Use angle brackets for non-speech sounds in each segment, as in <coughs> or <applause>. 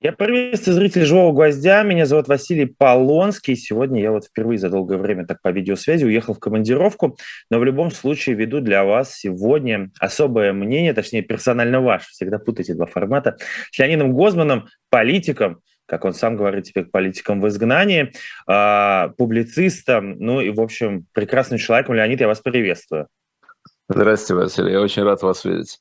Я приветствую зрителей «Живого гвоздя». Меня зовут Василий Полонский. Сегодня я вот впервые за долгое время так по видеосвязи уехал в командировку, но в любом случае веду для вас сегодня особое мнение, точнее персонально ваш, всегда путайте два формата, с Леонидом Гозманом, политиком, как он сам говорит теперь, политиком в изгнании, э, публицистом, ну и, в общем, прекрасным человеком. Леонид, я вас приветствую. Здравствуйте, Василий, я очень рад вас видеть.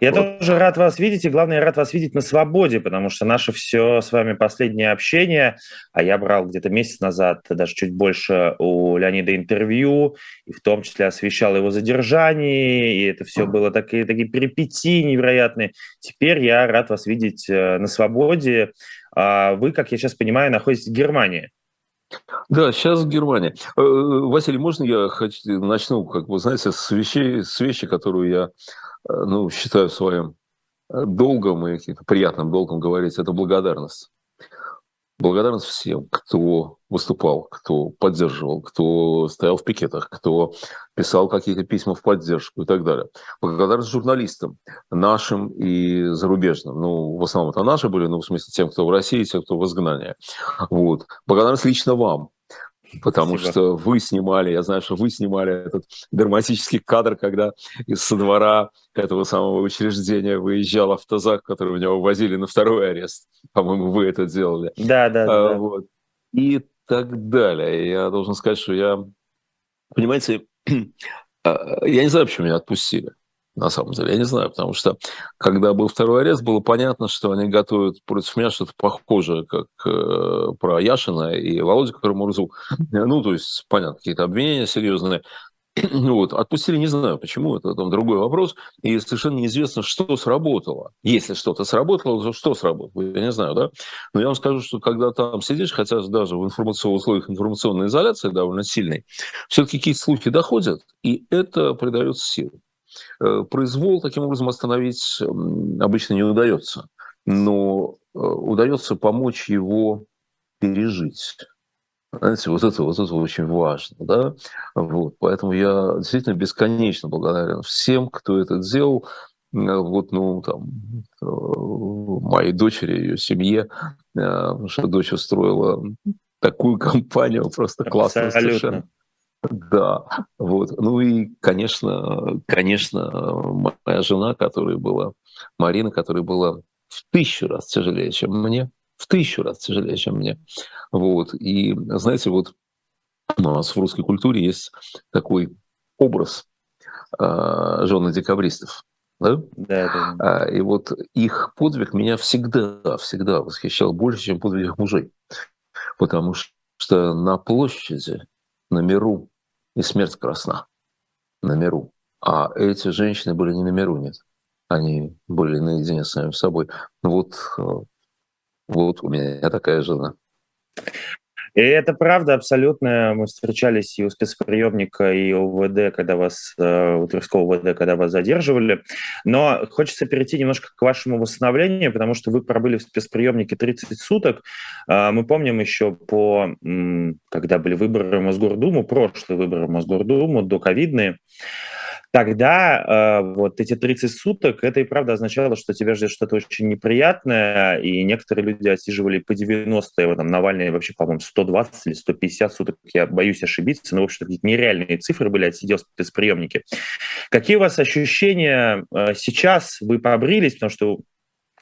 Я вот. тоже рад вас видеть, и главное, я рад вас видеть на свободе, потому что наше все с вами последнее общение, а я брал где-то месяц назад, даже чуть больше у Леонида интервью, и в том числе освещал его задержание, и это все было такие, такие перипетии невероятные. Теперь я рад вас видеть э, на свободе. А вы, как я сейчас понимаю, находитесь в Германии. Да, сейчас в Германии. Э, Василий, можно я начну, как вы знаете, с вещей, с вещи, которую я э, ну, считаю своим э, долгом и приятным долгом говорить, это благодарность. Благодарность всем, кто выступал, кто поддерживал, кто стоял в пикетах, кто писал какие-то письма в поддержку и так далее. Благодарность журналистам, нашим и зарубежным. Ну, в основном это наши были, ну, в смысле, тем, кто в России, тем, кто в изгнании. Вот. Благодарность лично вам, Потому Спасибо. что вы снимали, я знаю, что вы снимали этот драматический кадр, когда из со двора этого самого учреждения выезжал автозак, который у него возили на второй арест. По-моему, вы это делали. Да, да, а, да. Вот. И так далее. Я должен сказать, что я, понимаете, <clears throat> а, я не знаю, почему меня отпустили на самом деле. Я не знаю, потому что когда был второй арест, было понятно, что они готовят против меня что-то похожее, как э, про Яшина и Володю Карамурзу. Ну, то есть, понятно, какие-то обвинения серьезные. <clears throat> Вот. Отпустили, не знаю почему, это там другой вопрос. И совершенно неизвестно, что сработало. Если что-то сработало, то что сработало, я не знаю, да? Но я вам скажу, что когда там сидишь, хотя даже в информационных условиях информационной изоляции довольно сильной, все-таки какие-то слухи доходят, и это придает силу. Э, произвол таким образом остановить обычно не удается, но э, удается помочь его пережить. Знаете, вот это, вот это очень важно, да? Вот, поэтому я действительно бесконечно благодарен всем, кто это сделал. Вот, ну, там, э, моей дочери, ее семье, потому что дочь устроила такую <laughs> компанию, просто классно совершенно. Да, вот. Ну и, конечно, конечно, моя жена, которая была, Марина, которая была в тысячу раз тяжелее, чем мне, в тысячу раз тяжелее, чем мне. Вот. И, знаете, вот у нас в русской культуре есть такой образ э, жены декабристов. Да? Да, да. А, и вот их подвиг меня всегда, всегда восхищал больше, чем подвиг мужей. Потому что на площади, на миру и смерть красна на миру. А эти женщины были не на миру, нет. Они были наедине с самим собой. Вот, э, вот у меня такая жена. И это правда абсолютно. Мы встречались и у спецприемника, и у ВД, когда вас, э, у Тверского ВД, когда вас задерживали. Но хочется перейти немножко к вашему восстановлению, потому что вы пробыли в спецприемнике 30 суток. Э, мы помним еще по, когда были выборы в Мосгордуму, прошлые выборы в Мосгордуму, до ковидные, тогда э, вот эти 30 суток, это и правда означало, что тебя ждет что-то очень неприятное, и некоторые люди отсиживали по 90, его там Навальный вообще, по-моему, 120 или 150 суток, я боюсь ошибиться, но, в общем-то, какие-то нереальные цифры были, отсидел в спецприемнике. Какие у вас ощущения э, сейчас? Вы побрились, потому что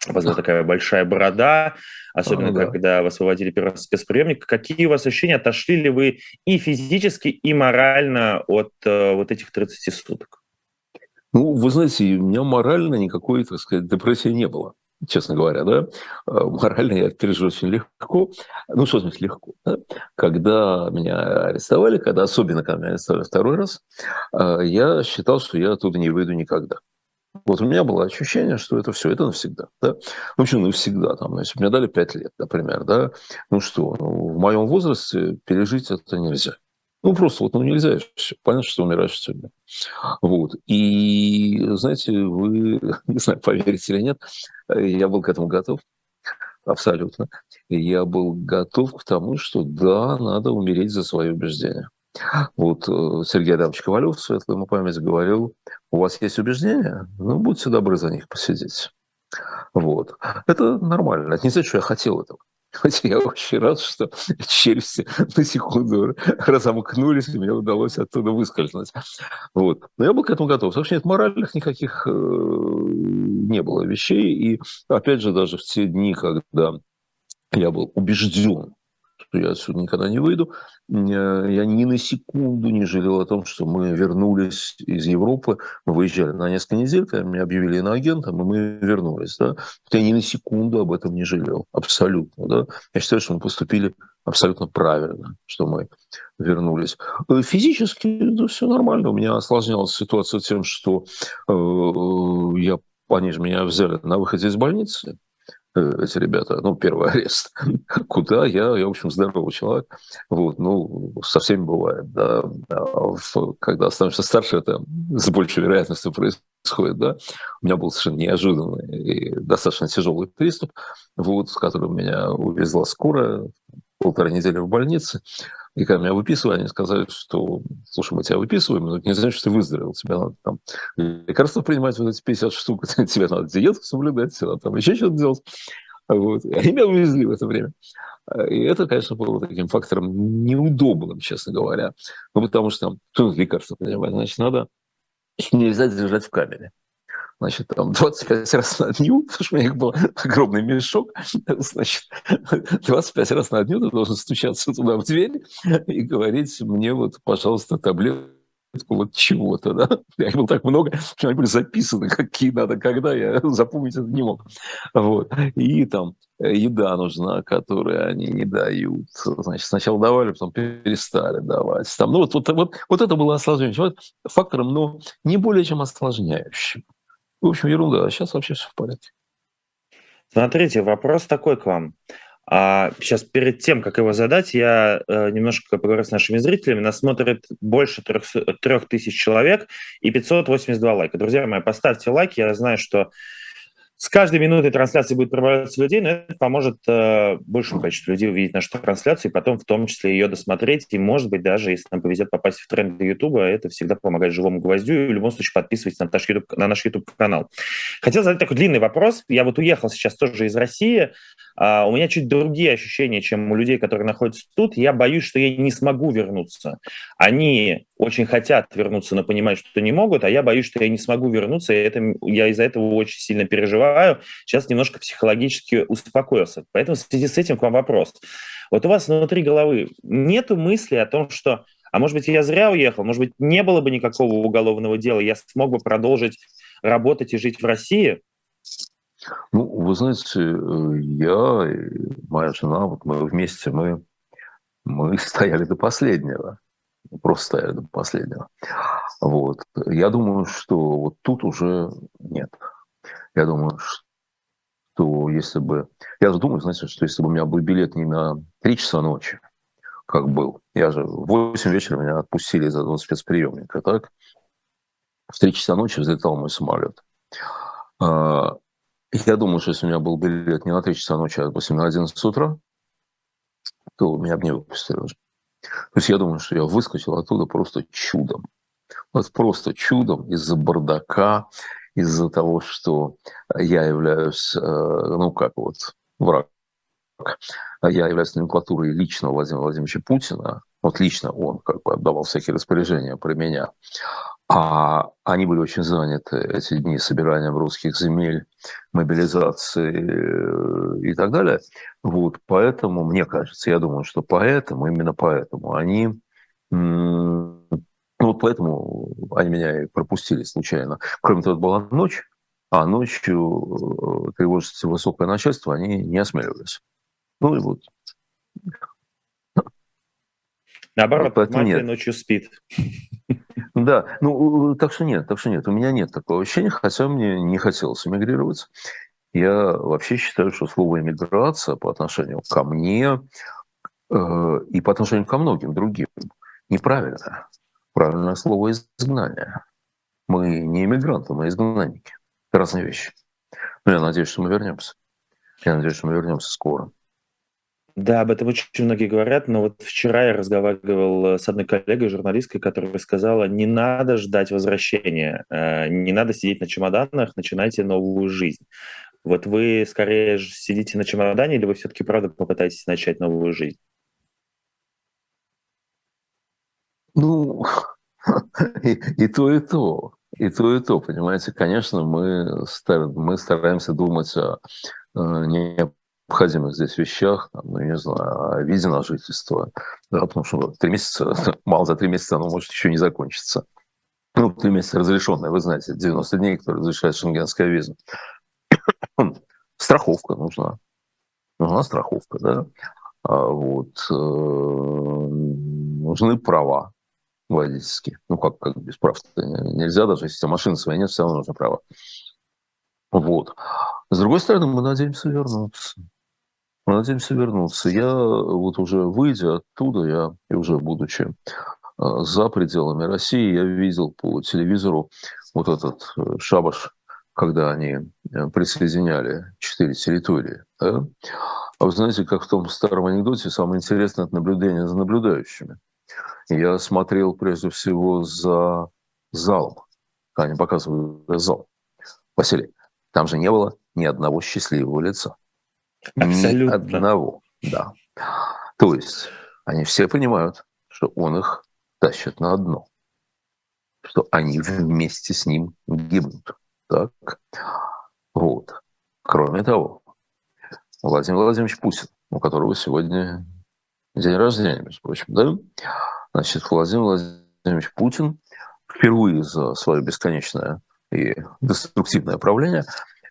у вас была такая большая борода, особенно а, да. когда вас выводили первый спецприемник. Какие у вас ощущения? Отошли ли вы и физически, и морально от э, вот этих 30 суток? Ну, вы знаете, у меня морально никакой, так сказать, депрессии не было честно говоря, да, э, морально я пережил очень легко, ну, что значит легко, да? когда меня арестовали, когда, особенно когда меня арестовали второй раз, э, я считал, что я оттуда не выйду никогда. Вот у меня было ощущение, что это все, это навсегда. Да? Ну, почему навсегда? Там, если бы мне дали 5 лет, например, да, ну что, ну, в моем возрасте пережить это нельзя. Ну, просто вот, ну, нельзя, понятно, что умираешь сегодня. Вот. И, знаете, вы, <laughs> не знаю, поверите или нет, я был к этому готов, абсолютно. Я был готов к тому, что да, надо умереть за свои убеждения. Вот э, Сергей Адамович Ковалев, светлая ему память, говорил, у вас есть убеждения? Ну, будьте добры за них посидеть. Вот. Это нормально. Это не значит, что я хотел этого. Хотя я очень рад, что челюсти на секунду разомкнулись, и мне удалось оттуда выскользнуть. Вот. Но я был к этому готов. Что нет моральных никаких э, не было вещей. И опять же, даже в те дни, когда я был убежден, что я отсюда никогда не выйду. Я ни на секунду не жалел о том, что мы вернулись из Европы. Мы выезжали на несколько недель, когда меня объявили иноагентом, и мы вернулись. Да? Я ни на секунду об этом не жалел. Абсолютно. Да? Я считаю, что мы поступили абсолютно правильно, что мы вернулись. Э, физически да, все нормально. У меня осложнялась ситуация тем, что э, я, они же меня взяли на выходе из больницы. Э, эти ребята, ну, первый <laughs> арест. Куда? Я, я, в общем, здоровый человек. Вот, ну, со всеми бывает, да. А когда становишься старше, это с большей вероятностью происходит, да. У меня был совершенно неожиданный и достаточно тяжелый приступ, вот, с которым меня увезла скорая, полтора недели в больнице. И когда меня выписывали, они сказали, что, слушай, мы тебя выписываем, но это не значит, что ты выздоровел. Тебе надо там лекарства принимать, вот эти 50 штук, <laughs> тебе надо диету соблюдать, тебе надо там еще что-то делать. Вот. Они меня увезли в это время. И это, конечно, было таким фактором неудобным, честно говоря. Ну, потому что там, что лекарства принимать, значит, надо нельзя держать в камере значит, там 25 раз на дню, <laughs> потому что у меня их был огромный мешок, значит, 25 раз на дню ты должен стучаться туда в дверь и говорить мне вот, пожалуйста, таблетку вот чего-то, да. Их было так много, что они были записаны, какие надо, когда, я <laughs> запомнить это не мог. Вот. И там э, еда нужна, которую они не дают. Значит, сначала давали, потом перестали давать. Там, ну, вот, вот, вот, вот это было осложняющим фактором, но не более чем осложняющим. В общем, ерунда. А сейчас вообще все в порядке. Смотрите, вопрос такой к вам. А сейчас перед тем, как его задать, я э, немножко поговорю с нашими зрителями. Нас смотрит больше трех, тысяч человек и 582 лайка. Друзья мои, поставьте лайк. Я знаю, что с каждой минутой трансляции будет прибавляться людей, но это поможет э, большему количеству людей увидеть нашу трансляцию и потом в том числе ее досмотреть. И, может быть, даже если нам повезет попасть в тренды YouTube, это всегда помогает живому гвоздю. И в любом случае подписывайтесь на наш YouTube, на наш YouTube-канал. Хотел задать такой длинный вопрос. Я вот уехал сейчас тоже из России. Uh, у меня чуть другие ощущения, чем у людей, которые находятся тут. Я боюсь, что я не смогу вернуться. Они очень хотят вернуться, но понимают, что не могут, а я боюсь, что я не смогу вернуться, и это, я из-за этого очень сильно переживаю. Сейчас немножко психологически успокоился. Поэтому в связи с этим к вам вопрос. Вот у вас внутри головы нет мысли о том, что, а может быть, я зря уехал, может быть, не было бы никакого уголовного дела, я смог бы продолжить работать и жить в России? Ну, вы знаете, я и моя жена, вот мы вместе, мы, мы <laughs> стояли до последнего просто стояли до последнего. Вот. Я думаю, что вот тут уже нет. Я думаю, что если бы... Я думаю, знаете, что если бы у меня был билет не на 3 часа ночи, как был, я же в 8 вечера меня отпустили из этого спецприемника, так? В 3 часа ночи взлетал мой самолет. А, я думаю, что если у меня был билет не на 3 часа ночи, а, допустим, на 11 утра, то меня бы не выпустили уже. То есть я думаю, что я выскочил оттуда просто чудом. Вот просто чудом из-за бардака, из-за того, что я являюсь, э, ну как вот, враг. Я являюсь номенклатурой лично Владимира Владимировича Путина. Вот лично он как бы отдавал всякие распоряжения про меня. А они были очень заняты эти дни собиранием русских земель, мобилизации э, и так далее. Вот, поэтому, мне кажется, я думаю, что поэтому, именно поэтому они ну, вот поэтому они меня и пропустили случайно. Кроме того, была ночь, а ночью э, тревожить высокое начальство они не осмеливались. Ну и вот. Наоборот, Поэтому мафия нет. ночью спит. Да, ну, так что нет, так что нет. У меня нет такого ощущения, хотя мне не хотелось эмигрировать. Я вообще считаю, что слово «эмиграция» по отношению ко мне э, и по отношению ко многим другим неправильно. Правильное слово «изгнание». Мы не эмигранты, мы изгнанники. Это разные вещи. Но я надеюсь, что мы вернемся. Я надеюсь, что мы вернемся скоро. Да, об этом очень многие говорят, но вот вчера я разговаривал с одной коллегой, журналисткой, которая сказала, не надо ждать возвращения, э, не надо сидеть на чемоданах, начинайте новую жизнь. Вот вы скорее сидите на чемодане или вы все-таки правда попытаетесь начать новую жизнь? Ну, <laughs> и, то, и то. И то, и то, понимаете. Конечно, мы, стар, мы стараемся думать о, необходимых здесь вещах, там, ну, не знаю, о виде на жительство, да, потому что три месяца, <laughs> мало за три месяца оно может еще не закончиться. Ну, три месяца разрешенное, вы знаете, 90 дней, которые разрешает шенгенская виза. <coughs> Страховка нужна. Нужна страховка, да. А вот, э, нужны права водительские. Ну, как, как без прав нельзя, даже если у тебя машины своей нет, все равно нужно права. Вот. С другой стороны, мы надеемся вернуться. Мы надеемся вернуться. Я вот уже выйдя оттуда, я и уже будучи э, за пределами России, я видел по телевизору вот этот э, шабаш, когда они э, присоединяли четыре территории. Да? А вы знаете, как в том старом анекдоте, самое интересное – это наблюдение за наблюдающими. Я смотрел прежде всего за залом. Они показывают зал. Василий, там же не было ни одного счастливого лица. Абсолютно. Ни одного, да. То есть они все понимают, что он их тащит на дно, что они вместе с ним гибнут. Так? Вот. Кроме того, Владимир Владимирович Путин, у которого сегодня день рождения, между прочим, да? Значит, Владимир Владимирович Путин впервые за свое бесконечное и деструктивное правление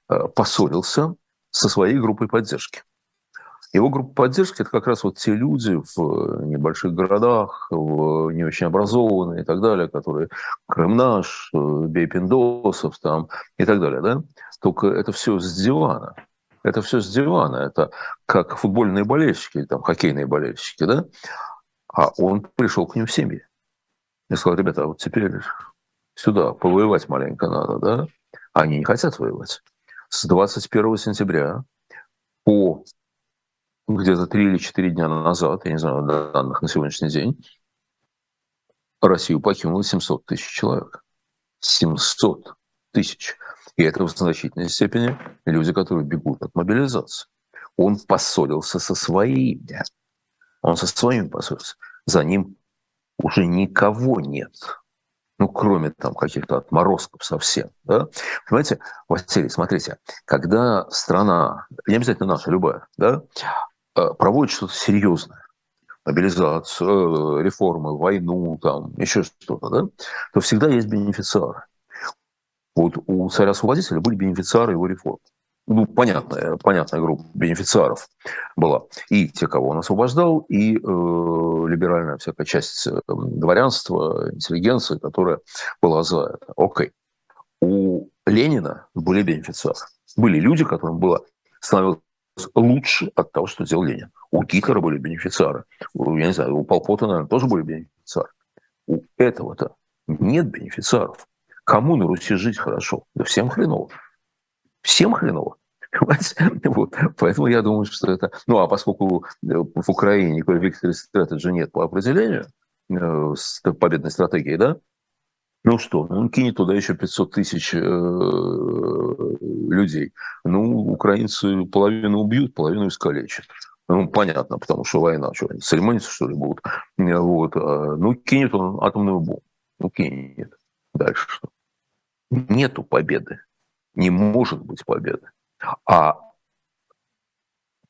э, поссорился со своей группой поддержки. Его группа поддержки – это как раз вот те люди в небольших городах, в не очень образованные и так далее, которые Крым наш, э, бей там и так далее. Да? Только это все с дивана. Это все с дивана. Это как футбольные болельщики, там, хоккейные болельщики. Да? А он пришел к ним в семьи. И сказал, ребята, вот теперь сюда повоевать маленько надо, да? Они не хотят воевать с 21 сентября по где-то 3 или 4 дня назад, я не знаю данных на сегодняшний день, Россию покинуло 700 тысяч человек. 700 тысяч. И это в значительной степени люди, которые бегут от мобилизации. Он поссорился со своими. Он со своими поссорился. За ним уже никого нет ну, кроме там каких-то отморозков совсем. Да? Понимаете, Василий, смотрите, когда страна, не обязательно наша, любая, да, э, проводит что-то серьезное, мобилизацию, э, реформы, войну, там, еще что-то, да, то всегда есть бенефициары. Вот у царя-освободителя были бенефициары его реформ ну, понятная, понятная группа бенефициаров была. И те, кого он освобождал, и э, либеральная всякая часть э, дворянства, интеллигенции, которая была за это. Окей. У Ленина были бенефициары. Были люди, которым было становилось лучше от того, что делал Ленин. У Гитлера были бенефициары. Я не знаю, у Полпота, наверное, тоже были бенефициары. У этого-то нет бенефициаров. Кому на Руси жить хорошо? Да всем хреново. Всем хреново. <laughs> Вот. Поэтому я думаю, что это... Ну, а поскольку э, в Украине никакой victory strategy нет по определению, э, с победной стратегией, да, ну что, ну кинет туда еще 500 тысяч э, людей. Ну, украинцы половину убьют, половину искалечат. Ну, понятно, потому что война, что они церемониться, что ли, будут. Вот. А, ну, кинет он атомную бомбу. Ну, кинет. Дальше что? Нету победы не может быть победы. А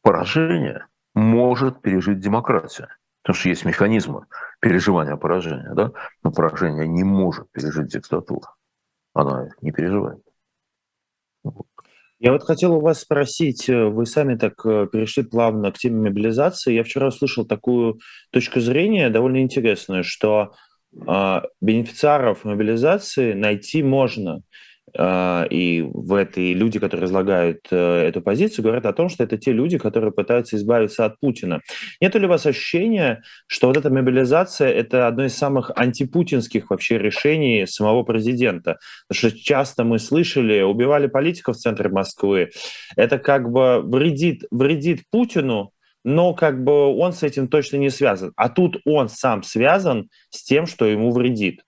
поражение может пережить демократия. Потому что есть механизмы переживания поражения, да? но поражение не может пережить диктатура. Она не переживает. Я вот хотел у вас спросить, э, вы сами так э, перешли плавно к теме мобилизации. Я вчера услышал такую точку зрения, довольно интересную, что бенефициаров мобилизации найти можно. А, и в этой люди, которые излагают э, эту позицию, говорят о том, что это те люди, которые пытаются избавиться от Путина. Нет ли у вас ощущения, что вот эта мобилизация – это одно из самых антипутинских вообще решений самого президента? Потому что часто мы слышали, убивали политиков в центре Москвы. Это как бы вредит, вредит Путину, но как бы он с этим точно не связан. А тут он сам связан с тем, что ему вредит.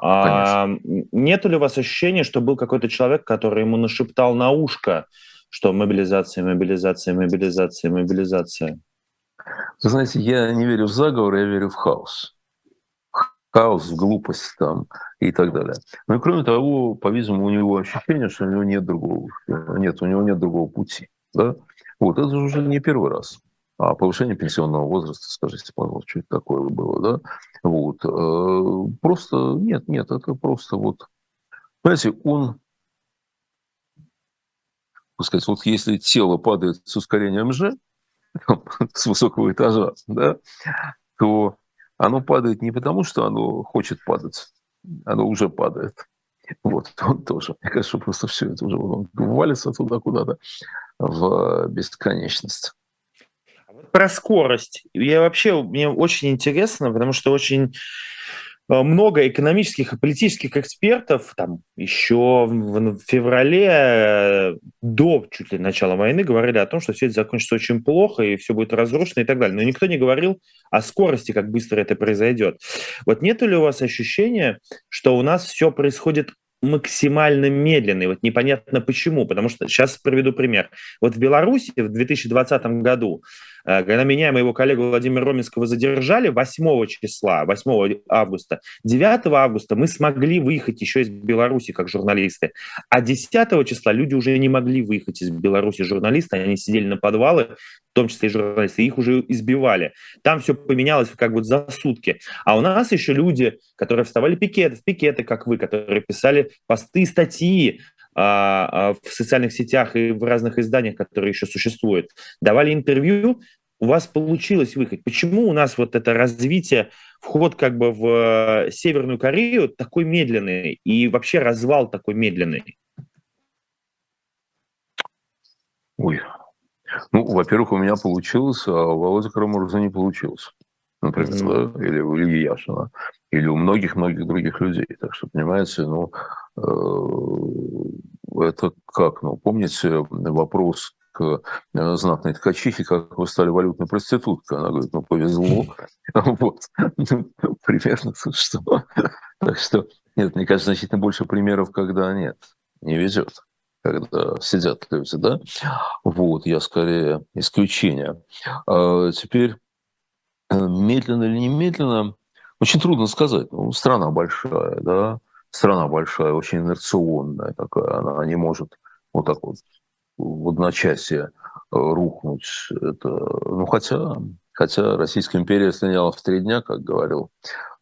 А, нет ли у вас ощущения, что был какой-то человек, который ему нашептал на ушко, что мобилизация, мобилизация, мобилизация, мобилизация? Вы знаете, я не верю в заговор, я верю в хаос. Хаос, в глупость там и так далее. Ну и кроме того, по-видимому, у него ощущение, что у него нет другого, нет, у него нет другого пути. Да? Вот, это уже не первый раз. А повышение пенсионного возраста, скажите, пожалуйста, что это такое было, да? Вот. Э, просто, нет, нет, это просто вот, знаете, он, сказать, вот если тело падает с ускорением Ж, <laughs> с высокого этажа, да, то оно падает не потому, что оно хочет падать, оно уже падает. Вот, он тоже. Мне кажется, просто все это уже он валится туда куда-то в бесконечность. Про скорость. Я вообще, мне очень интересно, потому что очень э, много экономических и политических экспертов там еще в феврале э, до чуть ли начала войны говорили о том, что все это закончится очень плохо и все будет разрушено и так далее. Но никто не говорил о скорости, как быстро это произойдет. Вот нет ли у вас ощущения, что у нас все происходит максимально медленный. Вот непонятно почему, потому что сейчас приведу пример. Вот в Беларуси в 2020 году когда меня и моего коллегу Владимира Роменского задержали 8 числа, 8 августа, 9 августа мы смогли выехать еще из Беларуси как журналисты, а 10 числа люди уже не могли выехать из Беларуси журналисты, они сидели на подвалы, в том числе и журналисты, их уже избивали. Там все поменялось как бы за сутки. А у нас еще люди, которые вставали пикеты, в пикеты, как вы, которые писали посты, статьи, в социальных сетях и в разных изданиях, которые еще существуют, давали интервью, у вас получилось выехать. Почему у нас вот это развитие, вход как бы в э, Северную Корею такой медленный и вообще развал такой медленный? Ой, ну, во-первых, у меня получилось, а у Володи Карамурза не получилось. Например, mm-hmm. да? или у Ильи Яшина, или у многих-многих других людей. Так что, понимаете, ну, это как? Ну, помните вопрос к э, знатной ткачихе, как вы стали валютной проституткой. Она говорит, ну, повезло. <laughs> <laughs> Вот. Ну, примерно <laughs> что. Так что, нет, мне кажется, значительно больше примеров, когда нет, не везет когда сидят люди, да? Вот, я скорее исключение. А теперь э, медленно или немедленно, очень трудно сказать. Ну, страна большая, да, страна большая, очень инерционная такая, она не может вот так вот в одночасье э, рухнуть. Это, ну, хотя, хотя Российская империя слиняла в три дня, как говорил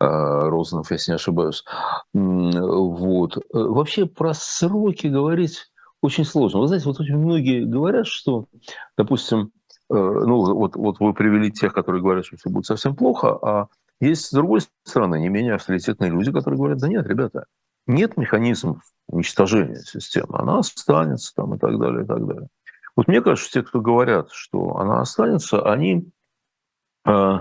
э, Розанов, если не ошибаюсь. Вот. Э, вообще про сроки говорить очень сложно. Вы знаете, вот очень многие говорят, что, допустим, ну вот, вот вы привели тех, которые говорят, что все будет совсем плохо, а есть, с другой стороны, не менее авторитетные люди, которые говорят, да нет, ребята, нет механизмов уничтожения системы, она останется там и так далее, и так далее. Вот мне кажется, те, кто говорят, что она останется, они э,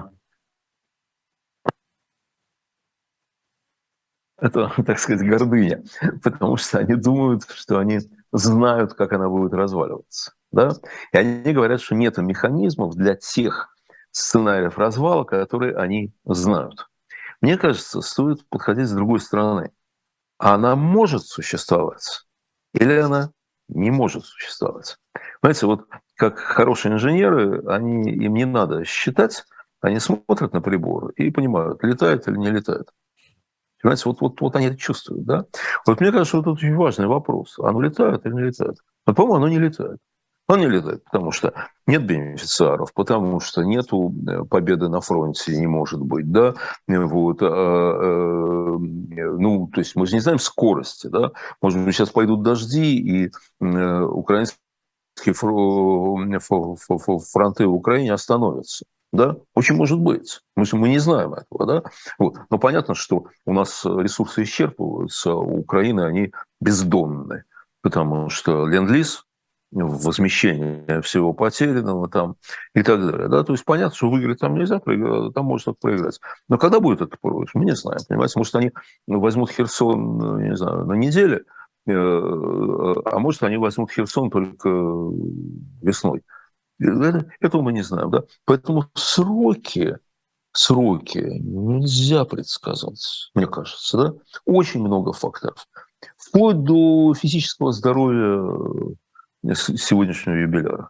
это, <laughs> так сказать, гордыня, потому что они думают, что они знают, как она будет разваливаться. Да? И они говорят, что нет механизмов для тех сценариев развала, которые они знают. Мне кажется, стоит подходить с другой стороны она может существовать или она не может существовать. Знаете, вот как хорошие инженеры, они, им не надо считать, они смотрят на прибор и понимают, летает или не летает. Понимаете, вот, вот, вот они это чувствуют, да? Вот мне кажется, что это очень важный вопрос. Оно летает или не летает? Но, по-моему, оно не летает. Он не летает, потому что нет бенефициаров, потому что нет э, победы на фронте, не может быть, да, вот, а, а, ну, то есть мы же не знаем скорости, да, может быть, сейчас пойдут дожди, и э, украинские фронты в Украине остановятся. Да, очень может быть. Мы, мы не знаем этого, да. Вот. Но понятно, что у нас ресурсы исчерпываются, у Украины они бездонны, потому что ленд-лиз возмещение всего потерянного там и так далее. Да? То есть понятно, что выиграть там нельзя, там можно проиграть. Но когда будет это проигрыш, мы не знаем. Понимаете, может, они возьмут Херсон, не знаю, на неделе, э, а может, они возьмут Херсон только весной. Это, этого мы не знаем. Да? Поэтому сроки сроки нельзя предсказать, мне кажется, да? Очень много факторов. Вплоть до физического здоровья э, сегодняшнего юбиляра.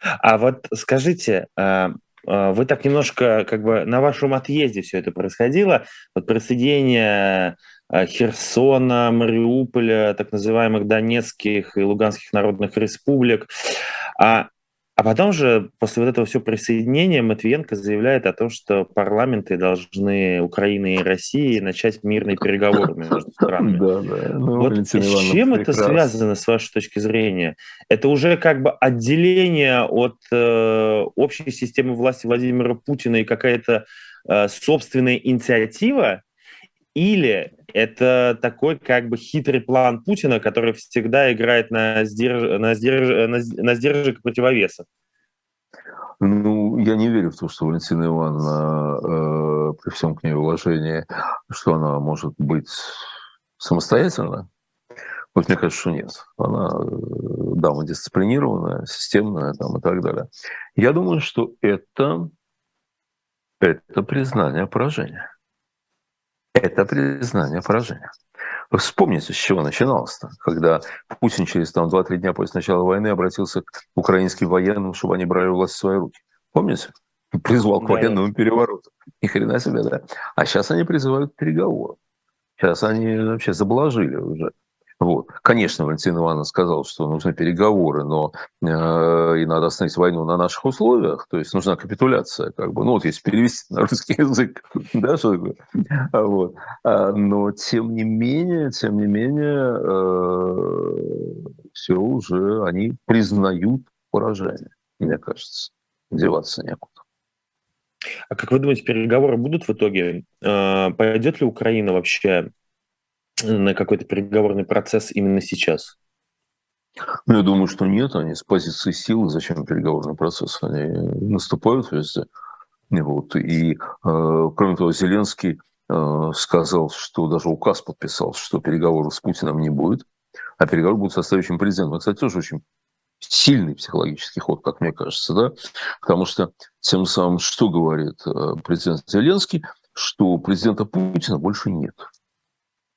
А вот скажите, а, а, вы так немножко, как бы на вашем отъезде все это происходило, вот присоединение а, Херсона, Мариуполя, так называемых Донецких и Луганских народных республик. А а потом же, после вот этого всего присоединения, Матвиенко заявляет о том, что парламенты должны Украины и России начать мирные переговоры между <laughs> странами. Да, да. Ну, вот с чем это связано, с вашей точки зрения? Это уже как бы отделение от э, общей системы власти Владимира Путина и какая-то э, собственная инициатива? Или это такой как бы хитрый план Путина, который всегда играет на, сдерж... на, сдерж... на, сдержек противовесов. Ну, я не верю в то, что Валентина Ивановна, э, при всем к ней уважении, что она может быть самостоятельна. Вот мне кажется, что нет. Она э, дама дисциплинированная, системная там, и так далее. Я думаю, что это, это признание поражения это признание поражения. Вспомните, с чего начиналось-то, когда Путин через там, 2-3 дня после начала войны обратился к украинским военным, чтобы они брали власть в свои руки. Помните? Призвал к военному перевороту. Ни хрена себе, да? А сейчас они призывают к переговорам. Сейчас они вообще заблажили уже. Вот. Конечно, Валентин Ивановна сказал, что нужны переговоры, но э, и надо остановить войну на наших условиях, то есть нужна капитуляция, как бы, ну вот если перевести на русский язык, <laughs> да, что такое, а вот. А, но тем не менее, тем не менее, э, все уже они признают поражение, мне кажется, деваться некуда. А как вы думаете, переговоры будут в итоге? Э, пойдет ли Украина вообще на какой-то переговорный процесс именно сейчас? Ну, я думаю, что нет. Они с позиции силы, зачем переговорный процесс? Они наступают везде. Вот. И, э, кроме того, Зеленский э, сказал, что даже указ подписал, что переговоров с Путиным не будет, а переговоры будут со следующим президентом. кстати, тоже очень сильный психологический ход, как мне кажется, да, потому что тем самым что говорит э, президент Зеленский, что президента Путина больше нет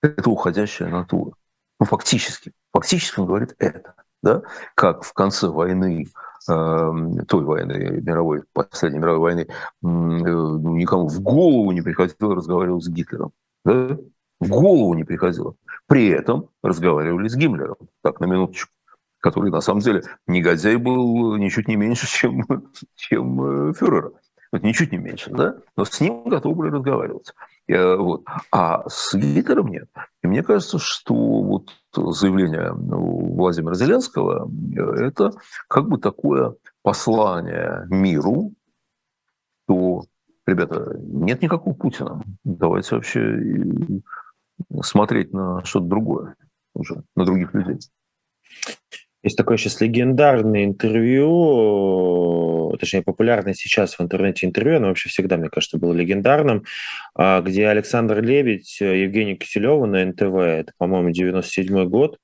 это уходящая натура. Ну, фактически. Фактически он говорит это. Да? Как в конце войны, э, той войны, мировой, последней мировой войны, э, ну, никому в голову не приходило разговаривать с Гитлером. Да? В голову не приходило. При этом разговаривали с Гиммлером. Так, на минуточку который на самом деле негодяй был ничуть не меньше, <laughs> чем, чем э, фюрер. Вот ничуть не меньше, да? Но с ним готовы были разговаривать. Э, вот. А с Гитлером нет. И мне кажется, что вот заявление ну, Владимира Зеленского э, – это как бы такое послание миру, что, ребята, нет никакого Путина. Давайте вообще смотреть на что-то другое уже, на других людей. Есть такое сейчас легендарное интервью, точнее, популярное сейчас в интернете интервью, оно вообще всегда, мне кажется, было легендарным, а, где Александр Лебедь, Евгений Киселева на НТВ, это, по-моему, 97 год,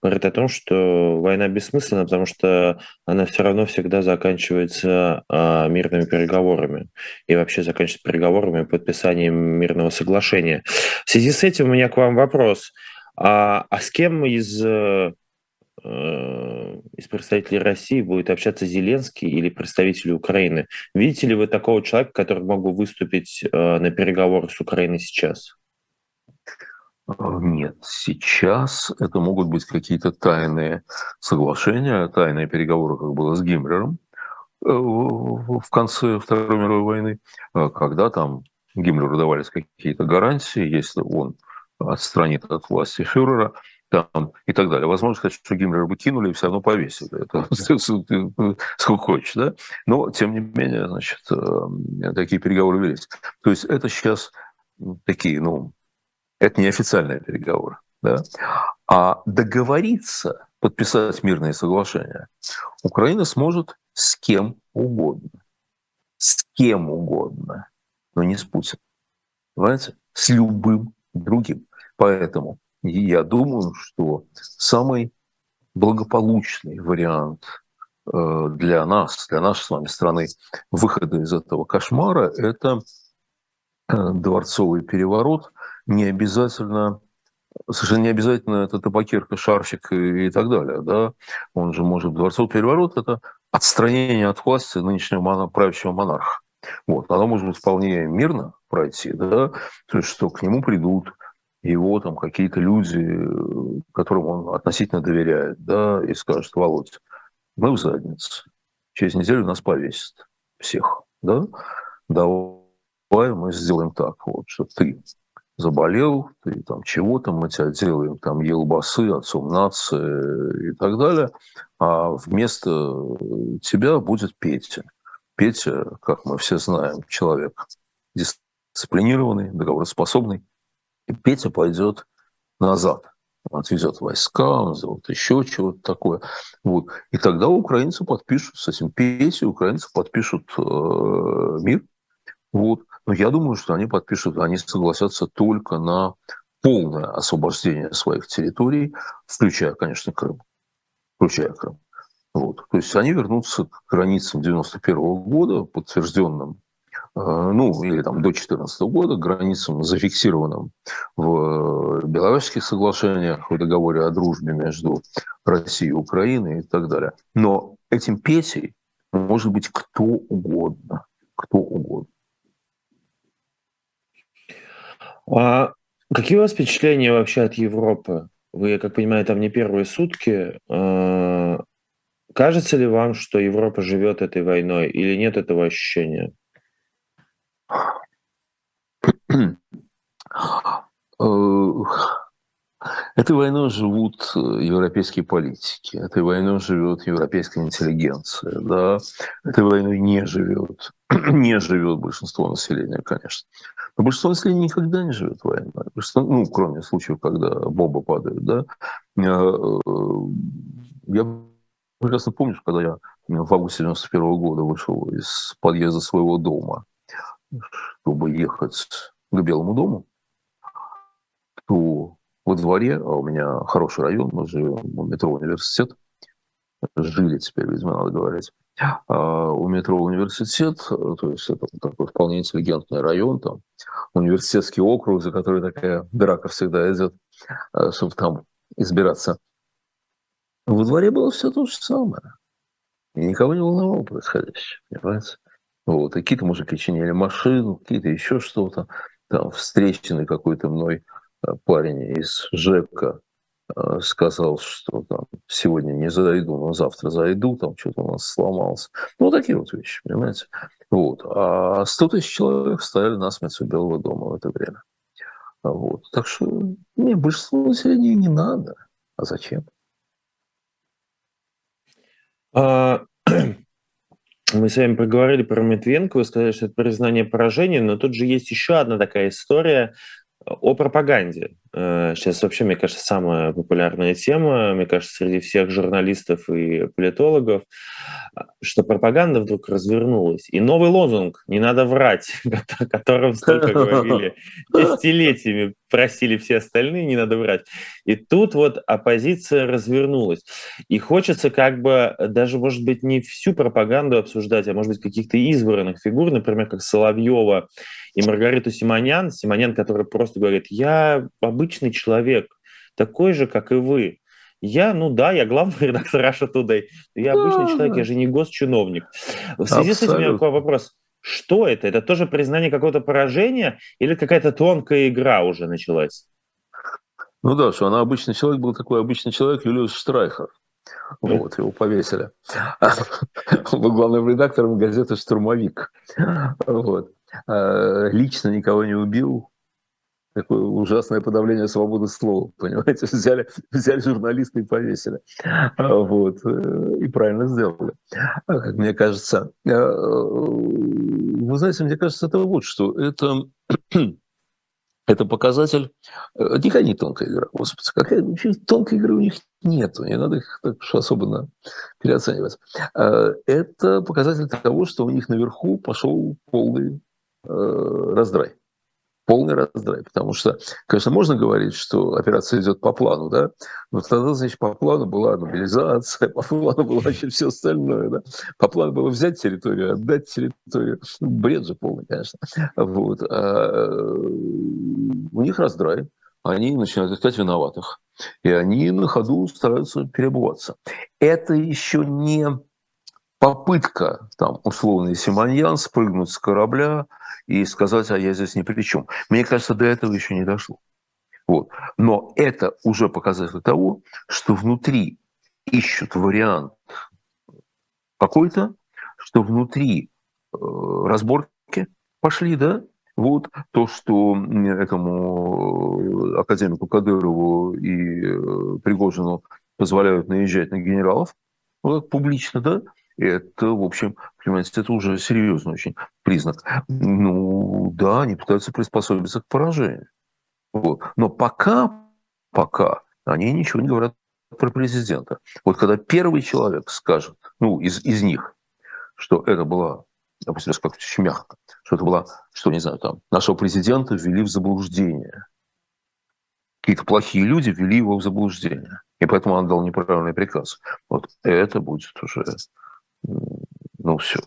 говорит о том, что война бессмысленна, потому что она все равно всегда заканчивается а, мирными переговорами и вообще заканчивается переговорами и подписанием мирного соглашения. В связи с этим у меня к вам вопрос. А, а с кем из Э, из представителей России будет общаться Зеленский или представители Украины. Видите ли вы такого человека, который мог бы выступить э, на переговоры с Украиной сейчас? А, нет, сейчас это могут быть какие-то тайные соглашения, тайные переговоры, как было с Гиммлером э, в конце Второй мировой войны, когда там Гиммлеру давались какие-то гарантии, если он отстранит от власти фюрера – там, и так далее. Возможно, сказать, что Гиммлера бы кинули и все равно повесили. Это <laughs> сколько хочешь, да? Но, тем не менее, значит, э, такие переговоры велись. То есть это сейчас такие, ну, это неофициальные переговоры. Да? А договориться, подписать мирные соглашения, Украина сможет с кем угодно. С кем угодно, но не с Путиным. Понимаете? С любым другим. Поэтому и я думаю, что самый благополучный вариант для нас, для нашей с вами страны выхода из этого кошмара – это дворцовый переворот, не обязательно совершенно не обязательно это табакерка, шарфик и, так далее. Да? Он же может... Дворцовый переворот – это отстранение от власти нынешнего моно, правящего монарха. Вот. Оно может вполне мирно пройти, да? то есть что к нему придут его там какие-то люди, которым он относительно доверяет, да, и скажут, Володь, мы в заднице, через неделю нас повесят всех, да, давай мы сделаем так, вот, что ты заболел, ты там чего-то, мы тебя делаем там елбасы, отцом нации и так далее, а вместо тебя будет Петя. Петя, как мы все знаем, человек дисциплинированный, договороспособный, Петя пойдет назад. Он отвезет войска, он сделает еще чего-то такое. Вот. И тогда украинцы подпишут с этим Петей, украинцы подпишут э, мир. Вот. Но я думаю, что они подпишут, они согласятся только на полное освобождение своих территорий, включая, конечно, Крым. Включая Крым. Вот. То есть они вернутся к границам 91 года, подтвержденным ну, или там до 2014 года, границам, зафиксированным в Белорусских соглашениях, в договоре о дружбе между Россией и Украиной и так далее. Но этим Петей может быть кто угодно. Кто угодно. А какие у вас впечатления вообще от Европы? Вы, я как понимаю, там не первые сутки. А, кажется ли вам, что Европа живет этой войной или нет этого ощущения? Этой войной живут э, европейские политики, этой войной живет европейская интеллигенция, да, этой войной не живет, <clears throat> не живет большинство населения, конечно. Но большинство населения никогда не живет войной. Большинство, ну, кроме случаев, когда бомбы падают, да. Э, я прекрасно помню, когда я в августе 91 года вышел из подъезда своего дома, чтобы ехать к Белому дому, то во дворе, а у меня хороший район, мы живем у метро университет, жили теперь, видимо, надо говорить, а у метро университет, то есть это такой вполне интеллигентный район, там университетский округ, за который такая драка всегда идет, а, чтобы там избираться. Во дворе было все то же самое. И никого не волновало происходящее, понимаете? Вот. И какие-то мужики чинили машину, какие-то еще что-то. Там встреченный какой-то мной э, парень из ЖЭКа э, сказал, что там сегодня не зайду, но завтра зайду, там что-то у нас сломалось. Ну, вот такие вот вещи, понимаете? Вот. А 100 тысяч человек стояли на смерть Белого дома в это время. Вот. Так что не, большинство населения не надо. А зачем? <clears throat> Мы с вами проговорили про Медвенко, вы сказали, что это признание поражения, но тут же есть еще одна такая история о пропаганде. Э, сейчас вообще, мне кажется, самая популярная тема, мне кажется, среди всех журналистов и политологов, что пропаганда вдруг развернулась. И новый лозунг «Не надо врать», <laughs> о котором столько говорили <laughs> десятилетиями, просили все остальные, не надо врать. И тут вот оппозиция развернулась. И хочется как бы даже, может быть, не всю пропаганду обсуждать, а может быть, каких-то избранных фигур, например, как Соловьева и Маргариту Симонян. Симонян, который просто говорит, я обычный человек, такой же, как и вы. Я, ну да, я главный <laughs> редактор Russia Today. Я обычный человек, я же не госчиновник. В связи Абсолютно. с этим у меня такой вопрос. Что это? Это тоже признание какого-то поражения или какая-то тонкая игра уже началась? Ну да, что она обычный человек, был такой обычный человек Юлиус Штрайхер. Вот, его повесили. Он был главным редактором газеты «Штурмовик». Вот. А, лично никого не убил, такое ужасное подавление свободы слова, <laughs> понимаете? Взяли, взяли журналиста и повесили. А, вот. Э, и правильно сделали. А, как мне кажется. Вы знаете, мне кажется, это вот что. Это, <clears throat> это показатель... Э, никакая не тонкая игра. Господи, какая тонкой игры у них нету. Не надо их так уж особенно переоценивать. Это показатель того, что у них наверху пошел полный Э, раздрай. Полный раздрай, потому что, конечно, можно говорить, что операция идет по плану, да, но тогда, значит, по плану была мобилизация, <laughs> по плану было вообще все остальное, да, по плану было взять территорию, отдать территорию, ну, бред же полный, конечно, вот, а у них раздрай, они начинают искать виноватых, и они на ходу стараются переобуваться. Это еще не попытка, там, условный Симоньян, спрыгнуть с корабля и сказать, а я здесь ни при чем. Мне кажется, до этого еще не дошло. Вот. Но это уже показатель того, что внутри ищут вариант какой-то, что внутри э, разборки пошли, да, вот то, что этому академику Кадырову и э, Пригожину позволяют наезжать на генералов, вот публично, да, это, в общем, понимаете, это уже серьезный очень признак. Ну, да, они пытаются приспособиться к поражению. Вот. Но пока, пока они ничего не говорят про президента. Вот когда первый человек скажет, ну, из, из них, что это была, допустим, как очень мягко, что это была, что, не знаю, там, нашего президента ввели в заблуждение. Какие-то плохие люди ввели его в заблуждение. И поэтому он дал неправильный приказ. Вот это будет уже ну, все.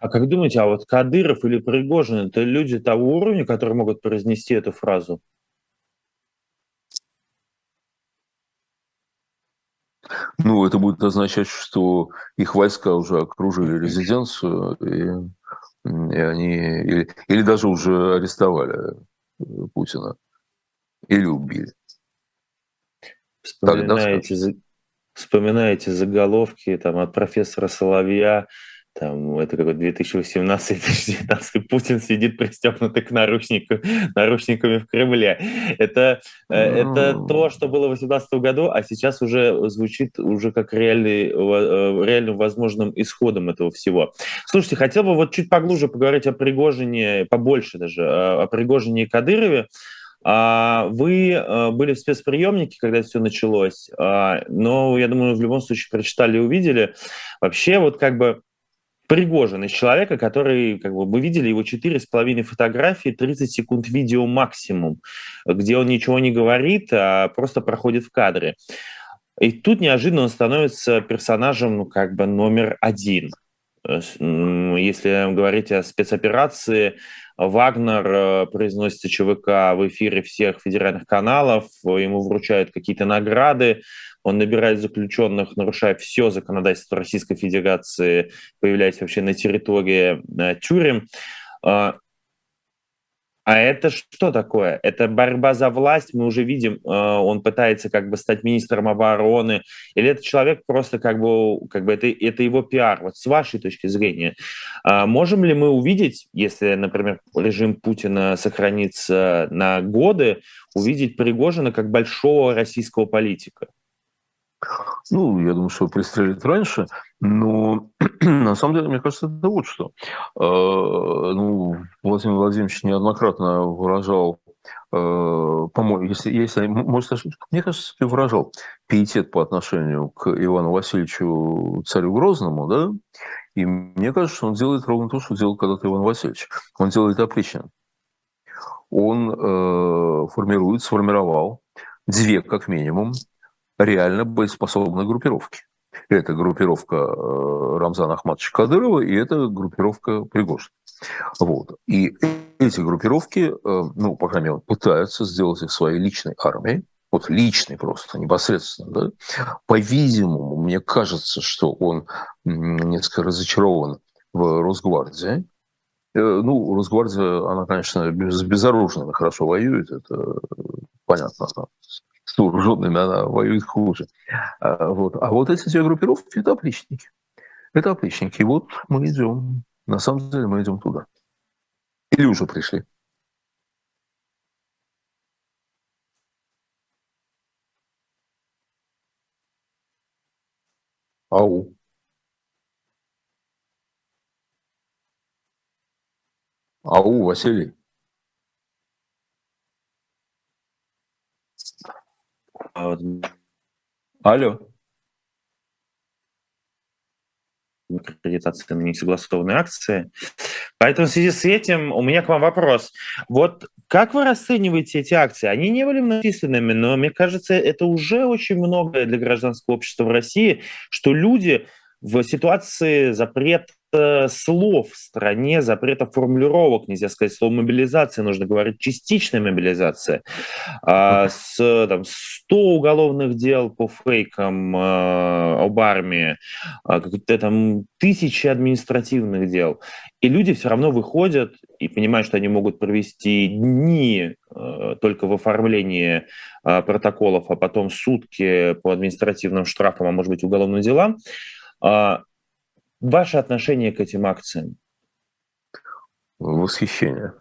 А как думаете, а вот Кадыров или Пригожин – это люди того уровня, которые могут произнести эту фразу? Ну, это будет означать, что их войска уже окружили резиденцию, и, и они или, или даже уже арестовали Путина, или убили. Вспоминаете, вспоминаете заголовки там, от профессора Соловья, там, это какой 2018-2019, Путин сидит пристегнутый к наручнику, наручниками в Кремле. Это, mm. это то, что было в 2018 году, а сейчас уже звучит уже как реальный, э, реально возможным исходом этого всего. Слушайте, хотел бы вот чуть поглубже поговорить о Пригожине, побольше даже, о Пригожине и Кадырове. А, вы э, были в спецприемнике, когда все началось, а, но, я думаю, в любом случае прочитали и увидели. Вообще, вот как бы Пригожин из человека, который, как бы, мы видели его четыре с половиной фотографии, 30 секунд видео максимум, где он ничего не говорит, а просто проходит в кадре. И тут неожиданно он становится персонажем, ну, как бы номер один. Если говорить о спецоперации, Вагнер э, произносится ЧВК в эфире всех федеральных каналов, ему вручают какие-то награды, он набирает заключенных, нарушая все законодательство Российской Федерации, появляясь вообще на территории э, тюрем. А, это что такое? Это борьба за власть. Мы уже видим, э, он пытается как бы стать министром обороны. Или это человек просто как бы, как бы это, это его пиар. Вот с вашей точки зрения, а можем ли мы увидеть, если, например, режим Путина сохранится на годы, увидеть Пригожина как большого российского политика? Ну, я думаю, что пристрелят раньше, но <clears throat> на самом деле, мне кажется, это вот что. Э, ну, Владимир Владимирович неоднократно выражал, э, по-моему, если, если может, мне кажется, выражал пиетет по отношению к Ивану Васильевичу царю Грозному, да, и мне кажется, что он делает ровно то, что делал когда-то Иван Васильевич. Он делает опричным. Он э, формирует, сформировал две, как минимум, реально боеспособной группировки. Это группировка э, Рамзана Ахматовича Кадырова и это группировка Пригожина. Вот. И эти группировки, э, ну, по крайней мере, пытаются сделать их своей личной армией, вот личный просто, непосредственно. Да? По-видимому, мне кажется, что он несколько разочарован в Росгвардии. Э, ну, Росгвардия, она, конечно, без, безоружными хорошо воюет, это понятно с вооруженными она воюет хуже. А вот, а вот эти две группировки – это оплечники. Это оплечники. И вот мы идем. На самом деле мы идем туда. Или уже пришли. Ау. Ау, Василий. Алло. аккредитации на несогласованные акции. Поэтому в связи с этим у меня к вам вопрос. Вот как вы расцениваете эти акции? Они не были многочисленными, но мне кажется, это уже очень многое для гражданского общества в России, что люди в ситуации запрета слов в стране, запрета формулировок, нельзя сказать слово мобилизация, нужно говорить частичная мобилизация, а, с там, 100 уголовных дел по фейкам а, об армии, а, какие-то там тысячи административных дел. И люди все равно выходят и понимают, что они могут провести дни только в оформлении протоколов, а потом сутки по административным штрафам, а может быть уголовным делам. Ваше отношение к этим акциям? Восхищение.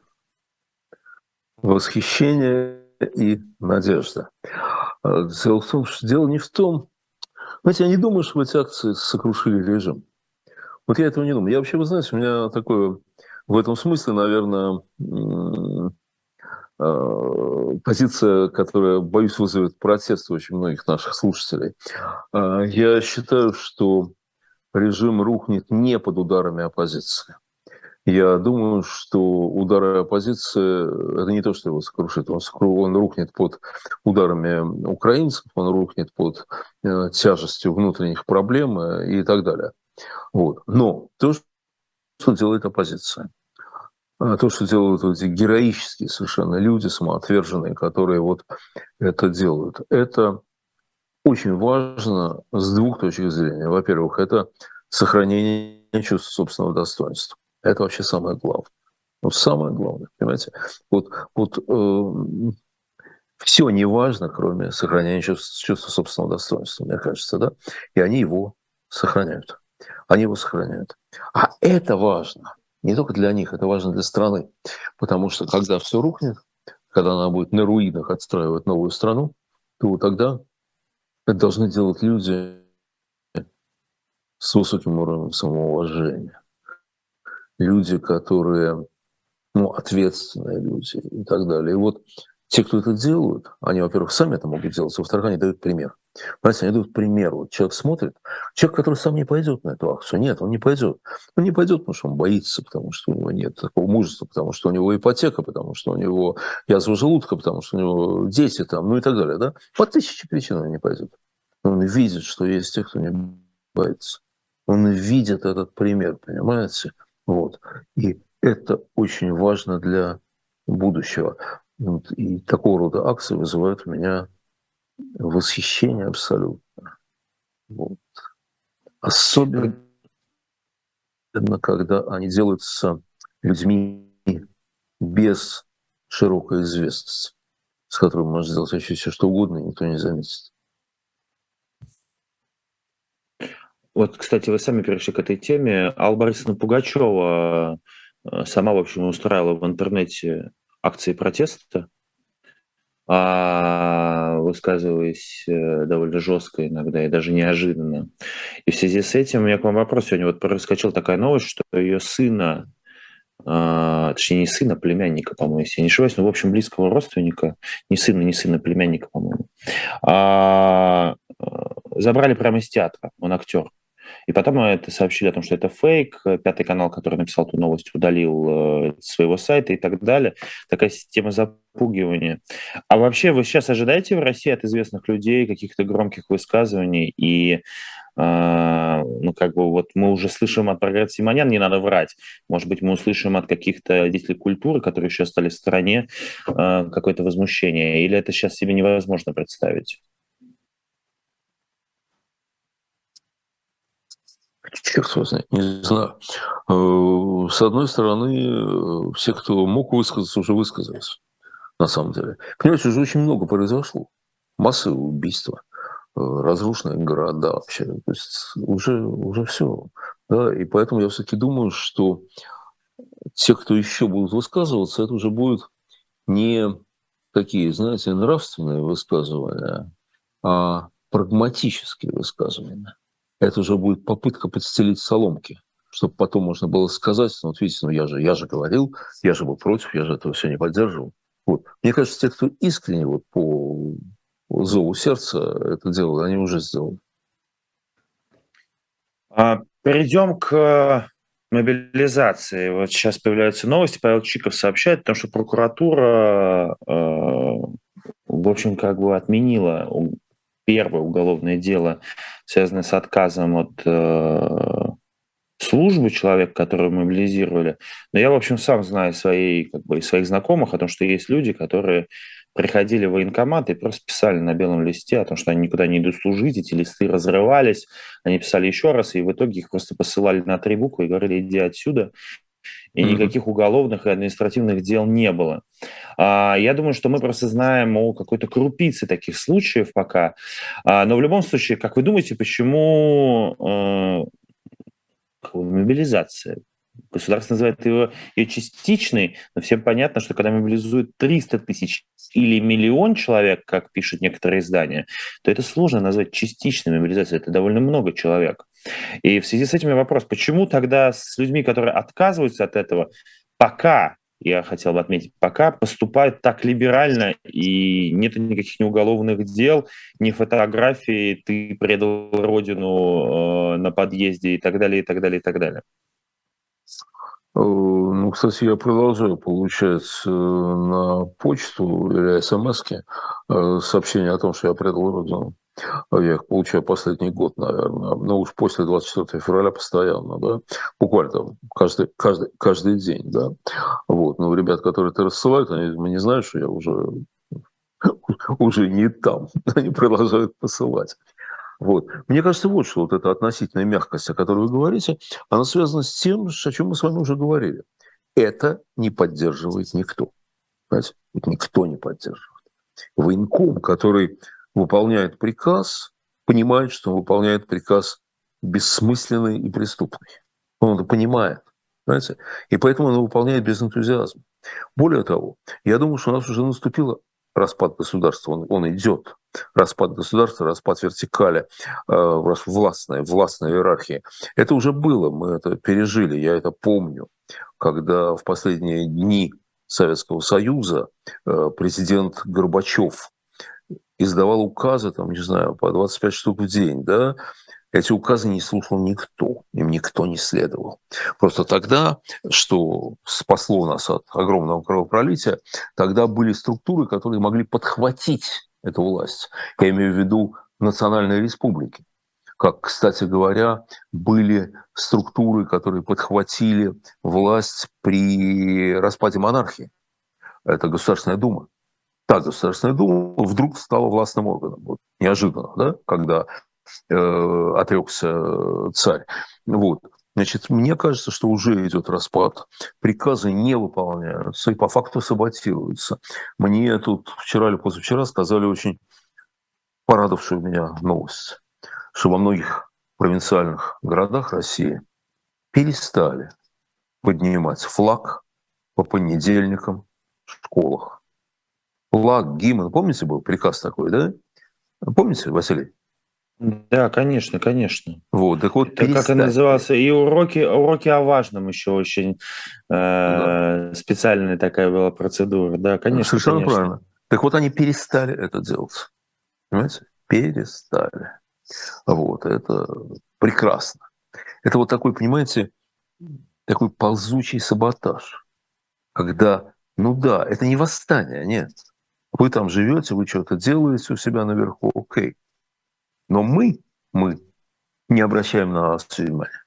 Восхищение и надежда. А, дело в том, что дело не в том... Знаете, я не думаю, что эти акции сокрушили режим. Вот я этого не думаю. Я вообще, вы знаете, у меня такое... В этом смысле, наверное, а, позиция, которая, боюсь, вызовет протест у очень многих наших слушателей. А, я считаю, что режим рухнет не под ударами оппозиции. Я думаю, что удары оппозиции – это не то, что его сокрушит. Он, он рухнет под ударами украинцев, он рухнет под э, тяжестью внутренних проблем э, и так далее. Вот. Но то, что делает оппозиция, а то, что делают эти героические совершенно люди, самоотверженные, которые вот это делают, это очень важно с двух точек зрения. Во-первых, это сохранение чувства собственного достоинства. Это вообще самое главное. Вот самое главное, понимаете? Вот, вот э, все не важно, кроме сохранения чувства, чувства собственного достоинства, мне кажется, да? И они его сохраняют. Они его сохраняют. А это важно. Не только для них, это важно для страны. Потому что когда все рухнет, когда она будет на руинах отстраивать новую страну, то тогда это должны делать люди с высоким уровнем самоуважения. Люди, которые ну, ответственные люди и так далее. И вот те, кто это делают, они, во-первых, сами это могут делать, во-вторых, они дают пример. Понимаете, они дают пример. Вот человек смотрит, человек, который сам не пойдет на эту акцию, нет, он не пойдет. Он не пойдет, потому что он боится, потому что у него нет такого мужества, потому что у него ипотека, потому что у него язва желудка, потому что у него дети там, ну и так далее. Да? По тысяче причин он не пойдет. Он видит, что есть те, кто не боится. Он видит этот пример, понимаете? Вот. И это очень важно для будущего. И такого рода акции вызывают у меня восхищение абсолютно. Вот. Особенно, когда они делаются людьми без широкой известности, с которым можно сделать вообще все что угодно, и никто не заметит. Вот, кстати, вы сами перешли к этой теме. Алла Борисовна Пугачева э, сама, в общем, устраивала в интернете акции протеста, а, высказываясь э, довольно жестко иногда и даже неожиданно. И в связи с этим у меня к вам вопрос. Сегодня вот проскочила такая новость, что ее сына, а, точнее не сына, племянника, по-моему, если я не ошибаюсь, но, в общем, близкого родственника, не сына, не сына, племянника, по-моему, а, э, забрали прямо из театра, он актер. И потом это сообщили о том, что это фейк. Пятый канал, который написал эту новость, удалил э, своего сайта и так далее. Такая система запугивания. А вообще вы сейчас ожидаете в России от известных людей каких-то громких высказываний и ну, как бы вот мы уже слышим от Прогресс Симонян, не надо врать. Может быть, мы услышим от каких-то деятелей культуры, которые еще остались в стране, какое-то возмущение. Или это сейчас себе невозможно представить? Черт его знает, не знаю. Э, с одной стороны, э, все, кто мог высказаться, уже высказались. На самом деле. Понимаете, уже очень много произошло. Массовые убийства, э, разрушенные города вообще. То есть уже, уже все. Да? И поэтому я все-таки думаю, что те, кто еще будут высказываться, это уже будут не такие, знаете, нравственные высказывания, а прагматические высказывания это уже будет попытка подстелить соломки, чтобы потом можно было сказать, ну, вот видите, ну, я же, я же говорил, я же был против, я же этого все не поддерживал. Вот. Мне кажется, те, кто искренне вот по зову сердца это делал, они уже сделали. А Перейдем к мобилизации. Вот сейчас появляются новости. Павел Чиков сообщает о том, что прокуратура, э, в общем, как бы отменила первое уголовное дело, связанное с отказом от э, службы человека, которого мобилизировали. Но я, в общем, сам знаю своей, как бы, своих знакомых о том, что есть люди, которые приходили в военкомат и просто писали на белом листе о том, что они никуда не идут служить, эти листы разрывались, они писали еще раз, и в итоге их просто посылали на три буквы и говорили, иди отсюда, и никаких уголовных и административных дел не было. А, я думаю, что мы просто знаем о какой-то крупице таких случаев пока. А, но в любом случае, как вы думаете, почему э, мобилизация? Государство называет его ее частичной, но всем понятно, что когда мобилизуют 300 тысяч или миллион человек, как пишут некоторые издания, то это сложно назвать частичной мобилизацией. Это довольно много человек. И в связи с этим вопрос, почему тогда с людьми, которые отказываются от этого, пока я хотел бы отметить, пока поступают так либерально, и нет никаких ни уголовных дел, ни фотографий, ты предал родину э, на подъезде и так далее, и так далее, и так далее. Э, ну, кстати, я продолжаю получать на почту или смс э, сообщения о том, что я предал родину. Я их получаю последний год, наверное. Но уж после 24 февраля постоянно, да. Буквально там каждый, каждый, каждый день, да. Вот. Но ребят, которые это рассылают, они не знают, что я уже, <laughs> уже не там. <laughs> Они продолжают посылать. Вот. Мне кажется, вот что вот эта относительная мягкость, о которой вы говорите, она связана с тем, о чем мы с вами уже говорили. Это не поддерживает никто. Понимаете? Никто не поддерживает. Военком, который выполняет приказ, понимает, что он выполняет приказ бессмысленный и преступный. Он это понимает. Понимаете? И поэтому он выполняет без энтузиазма. Более того, я думаю, что у нас уже наступило распад государства, он, он идет. Распад государства, распад вертикали, э, властной, властной иерархии. Это уже было, мы это пережили, я это помню, когда в последние дни Советского Союза э, президент Горбачев издавал указы, там, не знаю, по 25 штук в день, да, эти указы не слушал никто, им никто не следовал. Просто тогда, что спасло нас от огромного кровопролития, тогда были структуры, которые могли подхватить эту власть. Я имею в виду национальные республики. Как, кстати говоря, были структуры, которые подхватили власть при распаде монархии. Это Государственная Дума. Та Государственная Дума вдруг стала властным органом. Вот, неожиданно, да, когда э, отрекся царь. Вот. Значит, мне кажется, что уже идет распад. Приказы не выполняются и по факту саботируются. Мне тут вчера или позавчера сказали очень порадовавшую меня новость, что во многих провинциальных городах России перестали поднимать флаг по понедельникам в школах. Флаг, гимн. Помните, был приказ такой, да? Помните, Василий? Да, конечно, конечно. Вот, так вот, Это, как это назывался, и уроки, уроки о важном еще очень э, да. специальная такая была процедура, да, конечно. Совершенно конечно. правильно. Так вот, они перестали это делать, понимаете? Перестали. Вот, это прекрасно. Это вот такой, понимаете, такой ползучий саботаж, когда, ну да, это не восстание, нет. Вы там живете, вы что-то делаете у себя наверху, окей. Но мы, мы не обращаем на нас внимания.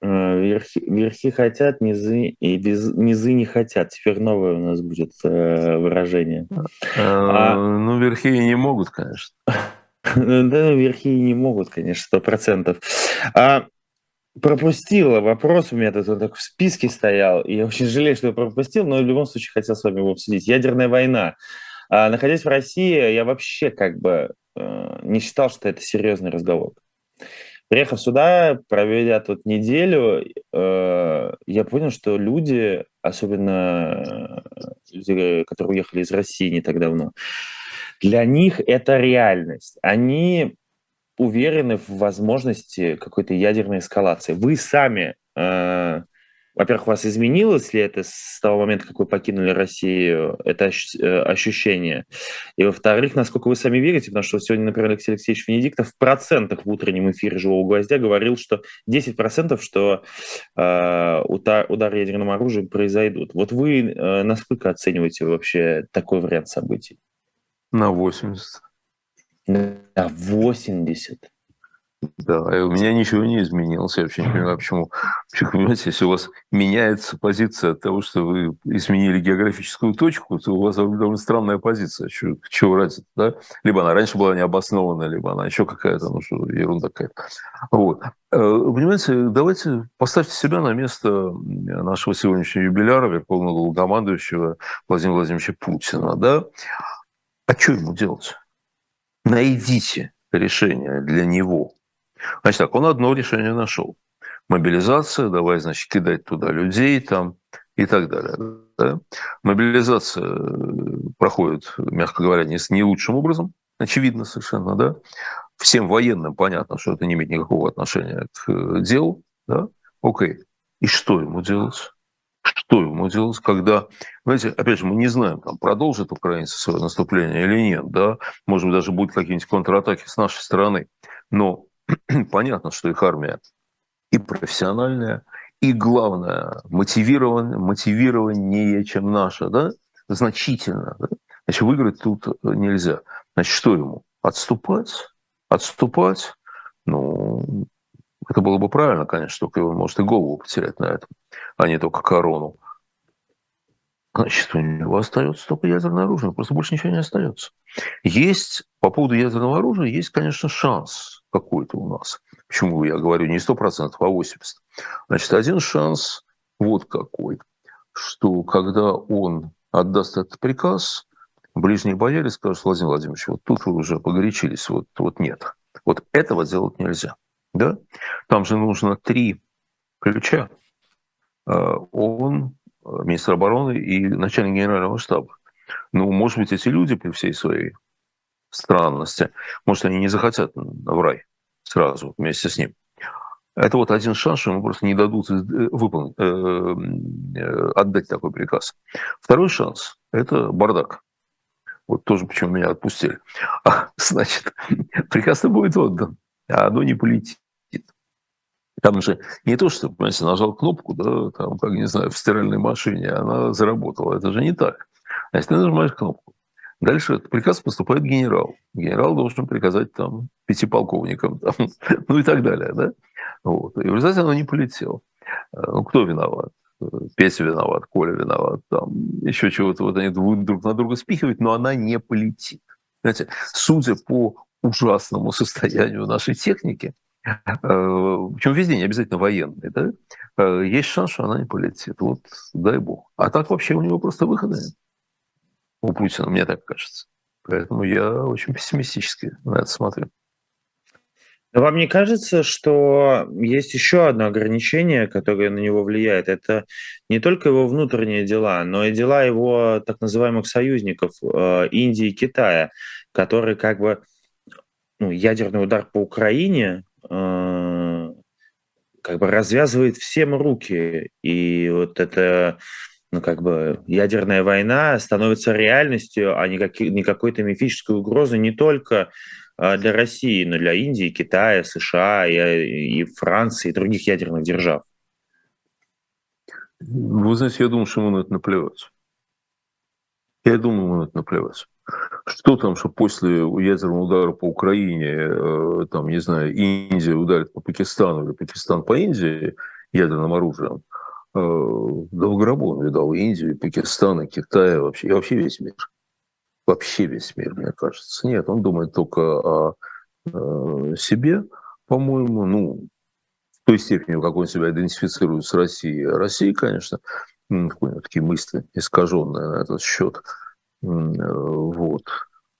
Э, верхи, верхи хотят, низы, и без, низы не хотят. Теперь новое у нас будет э, выражение. А, а, ну, верхи не могут, конечно. <laughs> Да, верхи не могут, конечно, сто процентов. А, пропустила вопрос, у меня тут он так в списке стоял, и я очень жалею, что я пропустил, но в любом случае хотел с вами его обсудить. Ядерная война. А, находясь в России, я вообще как бы э, не считал, что это серьезный разговор. Приехав сюда, проведя тут неделю, э, я понял, что люди, особенно люди, которые уехали из России не так давно, для них это реальность. Они уверены в возможности какой-то ядерной эскалации. Вы сами э, во-первых, у вас изменилось ли это с того момента, как вы покинули Россию, это э, ощущение? И, во-вторых, насколько вы сами верите, потому что сегодня, например, Алексей Алексеевич Венедиктов в процентах в утреннем эфире «Живого гвоздя» говорил, что 10% что э, удар, удар ядерным оружием произойдут. Вот вы э, насколько оцениваете вообще такой вариант событий? На 80. На 80. Да, и у меня ничего не изменилось. Я вообще не понимаю, почему. Понимаете, если у вас меняется позиция от того, что вы изменили географическую точку, то у вас довольно странная позиция. Чего, чего ради да? Либо она раньше была необоснованная, либо она еще какая-то, ну что, ерунда какая-то. Вот. Э, понимаете, давайте поставьте себя на место нашего сегодняшнего юбиляра, верховного командующего Владимира Владимировича Путина. Да? А что ему делать? Найдите решение для него – Значит так, он одно решение нашел. Мобилизация, давай, значит, кидать туда людей там и так далее. Да? Мобилизация э, проходит, мягко говоря, не, не лучшим образом, очевидно совершенно, да. Всем военным понятно, что это не имеет никакого отношения к э, делу, да. Окей. И что ему делать? Что ему делать, когда, знаете, опять же, мы не знаем, там, продолжат украинцы свое наступление или нет, да, может быть, даже будут какие-нибудь контратаки с нашей стороны. Но <clears throat> понятно, что их армия и профессиональная, и главное, мотивирован, мотивированнее, чем наша, да, значительно. Да? Значит, выиграть тут нельзя. Значит, что ему? Отступать? Отступать? Ну, это было бы правильно, конечно, только он может и голову потерять на этом, а не только корону. Значит, у него остается только ядерное оружие, просто больше ничего не остается. Есть, по поводу ядерного оружия, есть, конечно, шанс – какой-то у нас. Почему я говорю не 100%, а 80%? Значит, один шанс вот какой, что когда он отдаст этот приказ, ближние бояре скажут, Владимир Владимирович, вот тут вы уже погорячились, вот, вот нет. Вот этого делать нельзя. Да? Там же нужно три ключа. А, он, министр обороны и начальник генерального штаба. Ну, может быть, эти люди при всей своей странности. Может, они не захотят в рай сразу вместе с ним. Это вот один шанс, что ему просто не дадут э, выполнить, э, э, отдать такой приказ. Второй шанс – это бардак. Вот тоже почему меня отпустили. <laughs> А, значит, <laughs> приказ-то будет отдан, а оно не полетит. Там же не то, что, понимаете, нажал кнопку, да, там, как, не знаю, в стиральной машине, она заработала. Это же не так. Значит, ты нажимаешь кнопку. Дальше приказ поступает генерал. Генерал должен приказать там пяти полковникам, там, <laughs> ну и так далее. Да? Вот. И в результате оно не полетело. Э, ну, кто виноват? Петя виноват, Коля виноват, там еще чего-то. Вот они друг на друга спихивать, но она не полетит. Знаете, судя по ужасному состоянию нашей техники, э, причем везде, не обязательно военной, да, э, есть шанс, что она не полетит. Вот дай бог. А так вообще у него просто выхода нет у Путина, мне так кажется. Поэтому я очень пессимистически на это смотрю. Вам не кажется, что есть еще одно ограничение, которое на него влияет? Это не только его внутренние дела, но и дела его так называемых союзников э, Индии и Китая, которые как бы ну, ядерный удар по Украине э, как бы развязывает всем руки. И вот это ну, как бы ядерная война становится реальностью, а не, как, не какой-то мифической угрозой не только а, для России, но для Индии, Китая, США и, и Франции и других ядерных держав. Вы знаете, я думаю, что ему на это наплевать. Я думаю, ему на это наплевать. Что там, что после ядерного удара по Украине, э, там, не знаю, Индия ударит по Пакистану или Пакистан по Индии ядерным оружием – Долгоробу он видал Индию, Пакистан, Китай, вообще, и вообще весь мир. Вообще весь мир, мне кажется. Нет, он думает только о э, себе, по-моему, ну, в той степени, в какой он себя идентифицирует с Россией. Россия, конечно, ну, такие мысли искаженные на этот счет. Э, вот.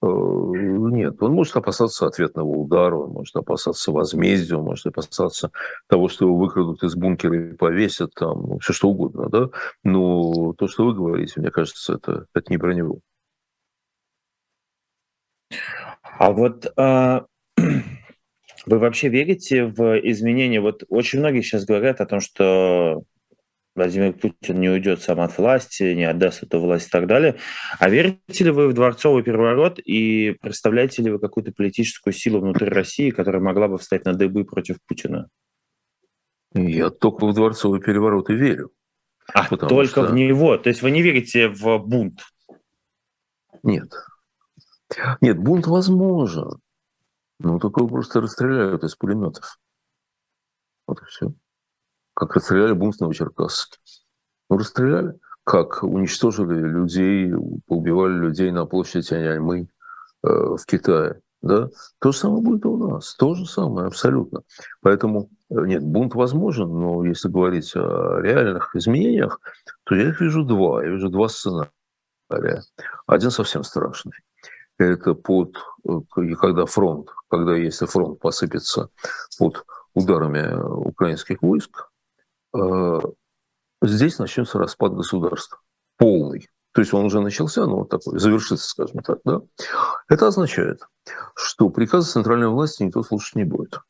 Э, нет, он может опасаться ответного удара, он может опасаться возмездия, он может опасаться того, что его выкрадут из бункера и повесят, там, ну, все что угодно, да. Но то, что вы говорите, мне кажется, это, это не про него. А вот а, <clears throat> вы вообще верите в изменения? Вот очень многие сейчас говорят о том, что Владимир Путин не уйдет сам от власти, не отдаст эту власть и так далее. А верите ли вы в дворцовый переворот и представляете ли вы какую-то политическую силу внутри России, которая могла бы встать на дыбы против Путина? Я только в дворцовый переворот и верю. А, только что... в него? То есть вы не верите в бунт? Нет. Нет, бунт возможен. Ну, только его просто расстреляют из пулеметов. Вот и все. Как расстреляли бунт в Новочеркасске. Ну, расстреляли. Как уничтожили людей, убивали людей на площади Тяньаньмы э, в Китае. Да? То же самое будет у нас. То же самое, абсолютно. Поэтому, э, нет, бунт возможен, но если говорить о реальных изменениях, то я их вижу два. Я вижу два сценария. Один совсем страшный. Это под, э, когда фронт, когда если фронт посыпется под ударами украинских войск, здесь начнется распад государства. Полный. То есть он уже начался, но вот такой, завершится, скажем так. Да? Это означает, что приказы центральной власти никто слушать не будет.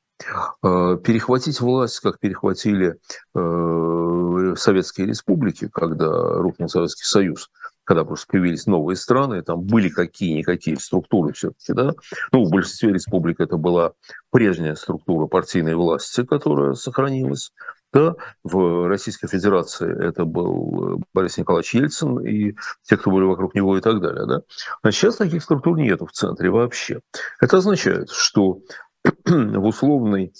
Э, перехватить власть, как перехватили э, советские республики, когда рухнул Советский Союз, когда просто появились новые страны, там были какие-никакие структуры все-таки, да. Ну, в большинстве республик это была прежняя структура партийной власти, которая сохранилась. Да, в Российской Федерации это был Борис Николаевич Ельцин и те, кто были вокруг него и так далее. Да? А сейчас таких структур нету в центре вообще. Это означает, что <clears throat> в условной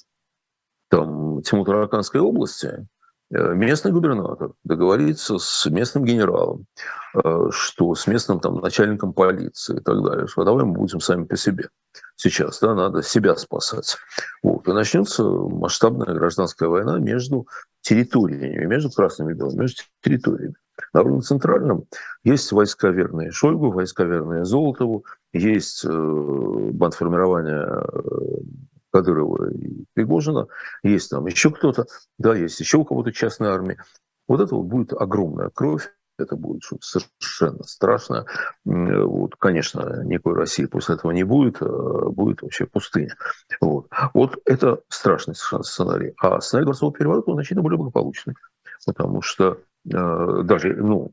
там, Тимутараканской области Э, местный губернатор договорится с местным генералом, э, что с местным там, начальником полиции и так далее, что давай мы будем сами по себе. Сейчас да, надо себя спасать. Вот. И начнется масштабная гражданская война между территориями, между красными и белыми, между территориями. На уровне центральном есть войска верные Шойгу, войска верные Золотову, есть э, бандформирование Кадырова и Пригожина, есть там еще кто-то, да, есть еще у кого-то частная армия. Вот это вот будет огромная кровь, это будет совершенно страшное. Вот, конечно, никакой России после этого не будет, а будет вообще пустыня. Вот. вот это страшный совершенно сценарий. А сценарий дворцового переворота, он значительно более благополучный. Потому что э, даже, ну,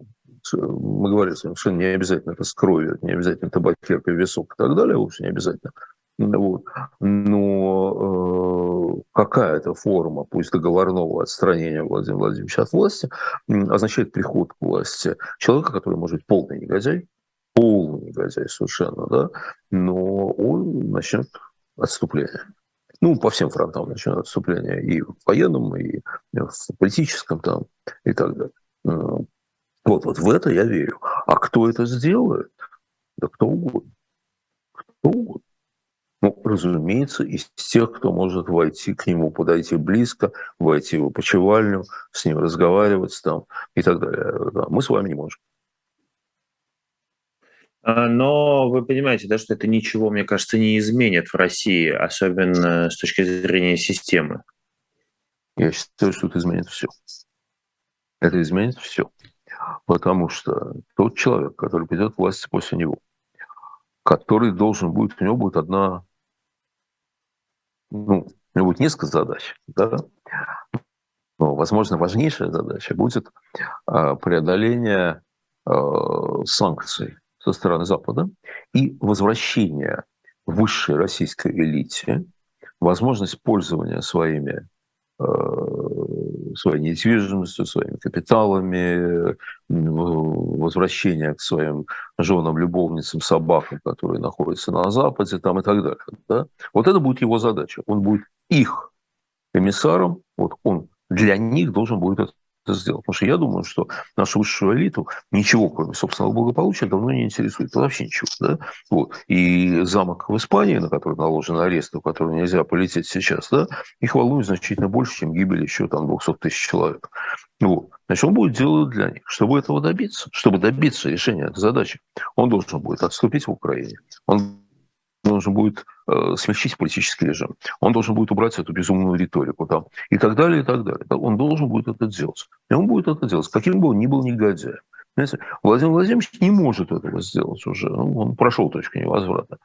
мы говорили, совершенно не обязательно это с кровью, не обязательно табакерка, висок и так далее, вовсе не обязательно. Вот. Но э, какая-то форма, пусть договорного отстранения Владимира Владимировича от власти, означает приход к власти человека, который может быть полный негодяй, полный негодяй совершенно, да, но он начнет отступление. Ну, по всем фронтам начнет отступление и в военном, и в политическом там, и так далее. Вот, вот в это я верю. А кто это сделает? Да кто угодно. Кто угодно. Ну, разумеется, из тех, кто может войти к нему, подойти близко, войти в его почевальню, с ним разговаривать там и так далее. Да, мы с вами не можем. А, но вы понимаете, да, что это ничего, мне кажется, не изменит в России, особенно с точки зрения системы. Я считаю, что это изменит все. Это изменит все. Потому что тот человек, который придет к власти после него, который должен будет, у него будет одна ну, будет несколько задач, да, но, возможно, важнейшая задача будет а, преодоление а, санкций со стороны Запада и возвращение высшей российской элите, возможность пользования своими Э, своей недвижимостью, своими капиталами, возвращение к своим женам, любовницам, собакам, которые находятся на Западе там, и так далее. Да? Вот это будет его задача. Он будет их комиссаром, вот он для них должен будет это это сделать. Потому что я думаю, что нашу высшую элиту ничего, кроме собственного благополучия, давно не интересует. Вообще ничего. Да? Вот. И замок в Испании, на который наложен арест, в который нельзя полететь сейчас, да, их волнует значительно больше, чем гибель еще там 200 тысяч человек. Вот. Значит, он будет делать для них. Чтобы этого добиться, чтобы добиться решения этой задачи, он должен будет отступить в Украине. Он должен будет э, смягчить политический режим, он должен будет убрать эту безумную риторику там, и так далее, и так далее. Он должен будет это делать. И он будет это делать, каким бы он ни был негодяем. Понимаете? Владимир Владимирович не может этого сделать уже. Ну, он прошел точку невозврата.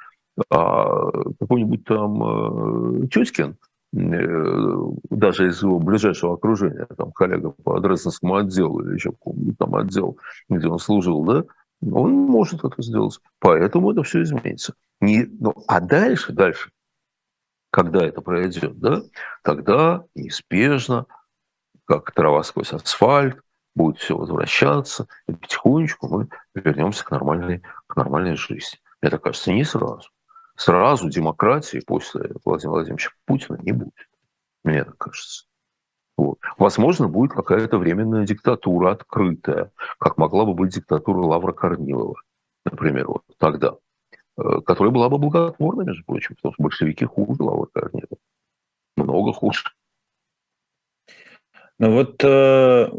А какой-нибудь там э, Тюткин, даже из его ближайшего окружения, там коллега по Дрезденскому отделу или еще какому там отдел, где он служил, да, он может это сделать. Поэтому это все изменится. Не, ну, а дальше, дальше, когда это произойдет, да, тогда неизбежно, как трава сквозь асфальт, будет все возвращаться, и потихонечку мы вернемся к нормальной, к нормальной жизни. Мне кажется, не сразу. Сразу демократии после Владимира Владимировича Путина не будет. Мне так кажется. Вот. Возможно, будет какая-то временная диктатура открытая, как могла бы быть диктатура Лавра Корнилова, например, вот тогда, э, которая была бы благотворна, между прочим, потому что большевики хуже Лавра Корнилова. Много хуже. Ну вот э,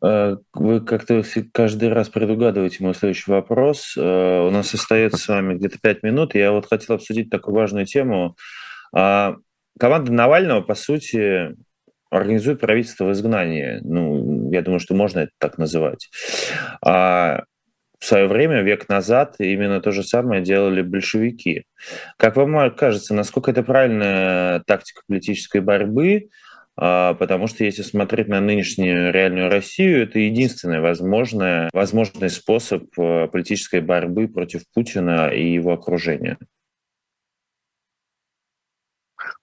<laughs> э, вы как-то каждый раз предугадываете мой следующий вопрос. Э, у нас остается с вами где-то пять минут. Я вот хотел обсудить такую важную тему. Э, команда Навального, по сути, организует правительство в изгнании. Ну, я думаю, что можно это так называть. А в свое время, век назад, именно то же самое делали большевики. Как вам кажется, насколько это правильная тактика политической борьбы? А, потому что если смотреть на нынешнюю реальную Россию, это единственный возможный, возможный способ э, политической борьбы против Путина и его окружения.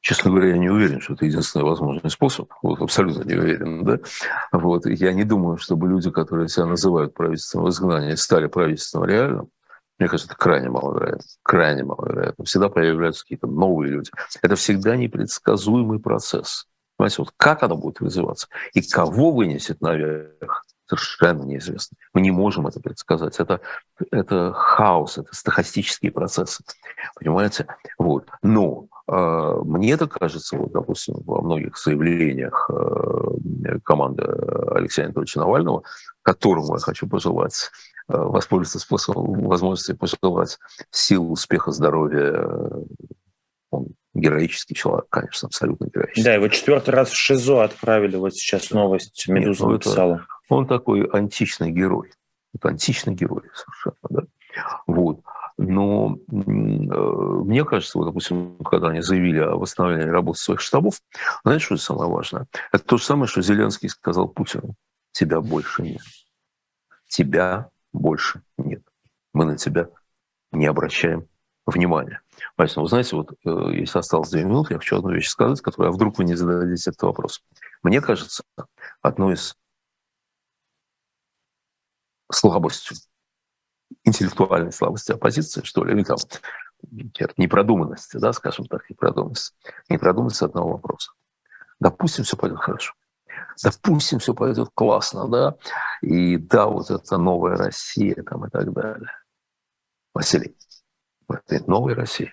Честно говоря, я не уверен, что это единственный возможный способ. Вот, абсолютно не уверен. Да? Вот, я не думаю, чтобы люди, которые себя называют правительством в изгнании, стали правительством реальным. Мне кажется, это крайне маловероятно. Крайне маловероятно. Всегда появляются какие-то новые люди. Это всегда непредсказуемый процесс. Понимаете, вот как оно будет развиваться и кого вынесет наверх, совершенно неизвестно. Мы не можем это предсказать. Это, это хаос, это стахастические процессы. Понимаете? Вот. Но мне это кажется, вот, допустим, во многих заявлениях э, команды Алексея Анатольевича Навального, которому я хочу пожелать э, воспользоваться способом, возможностью пожелать сил, успеха, здоровья. Он героический человек, конечно, абсолютно героический. Да, его четвертый раз в ШИЗО отправили, вот сейчас новость Медуза Нет, ну написала. Это, он такой античный герой. Это античный герой совершенно, да. Вот. Но э, мне кажется, вот, допустим, когда они заявили о восстановлении работы своих штабов, знаете, что самое важное? Это то же самое, что Зеленский сказал Путину. Тебя больше нет. Тебя больше нет. Мы на тебя не обращаем внимания. Поэтому, вы знаете, вот э, если осталось две минуты, я хочу одну вещь сказать, которую, а вдруг вы не зададите этот вопрос. Мне кажется, одной из слабостью, интеллектуальной слабости оппозиции, что ли, или там непродуманности, да, скажем так, непродуманности, непродуманности одного вопроса. Допустим, все пойдет хорошо. Допустим, все пойдет классно, да, и да, вот это новая Россия там и так далее. Василий, в этой новой России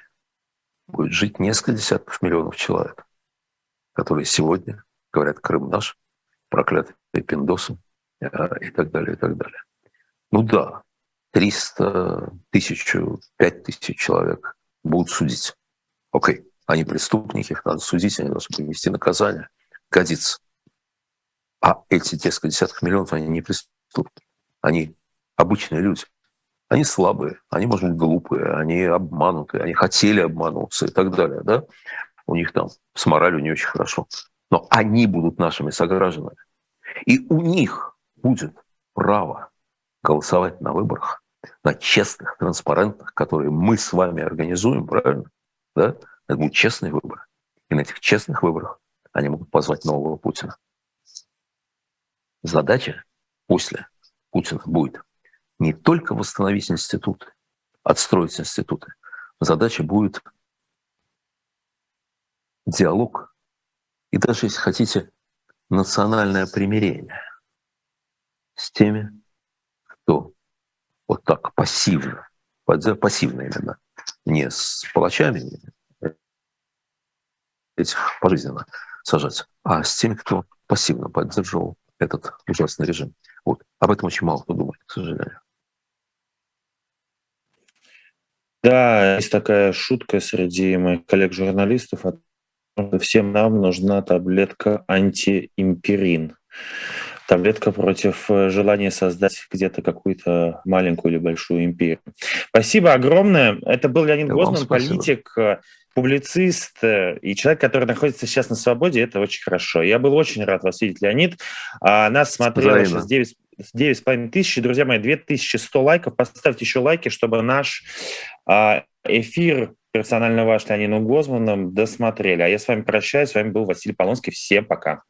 будет жить несколько десятков миллионов человек, которые сегодня говорят «Крым наш», проклятый пиндосом э, и так далее, и так далее. Ну да, 300, тысяч, 5 тысяч человек будут судить. Окей, они преступники, их надо судить, они должны понести наказание. Годится. А эти несколько десятков миллионов, они не преступники. Они обычные люди. Они слабые, они, может быть, глупые, они обманутые, они хотели обмануться и так далее. Да? У них там с моралью не очень хорошо. Но они будут нашими согражданами. И у них будет право голосовать на выборах, на честных, транспарентных, которые мы с вами организуем, правильно? Да? Это будут честные выборы. И на этих честных выборах они могут позвать нового Путина. Задача после Путина будет не только восстановить институты, отстроить институты. Задача будет диалог и даже, если хотите, национальное примирение с теми, кто вот так пассивно, пассивно именно, не с палачами, этих пожизненно сажать, а с теми, кто пассивно поддерживал этот ужасный режим. Вот. Об этом очень мало кто думает, к сожалению. Да, есть такая шутка среди моих коллег-журналистов. Всем нам нужна таблетка антиимперин таблетка против э, желания создать где-то какую-то маленькую или большую империю. Спасибо огромное. Это был Леонид да Гозман, политик, э, публицист э, и человек, который находится сейчас на свободе, это очень хорошо. Я был очень рад вас видеть, Леонид. А, нас смотрело Взаимно. сейчас 9 9,5 тысяч. Друзья мои, 2100 лайков. Поставьте еще лайки, чтобы наш а, эфир персонально ваш Леонидом Гозманом досмотрели. А я с вами прощаюсь. С вами был Василий Полонский. Всем пока.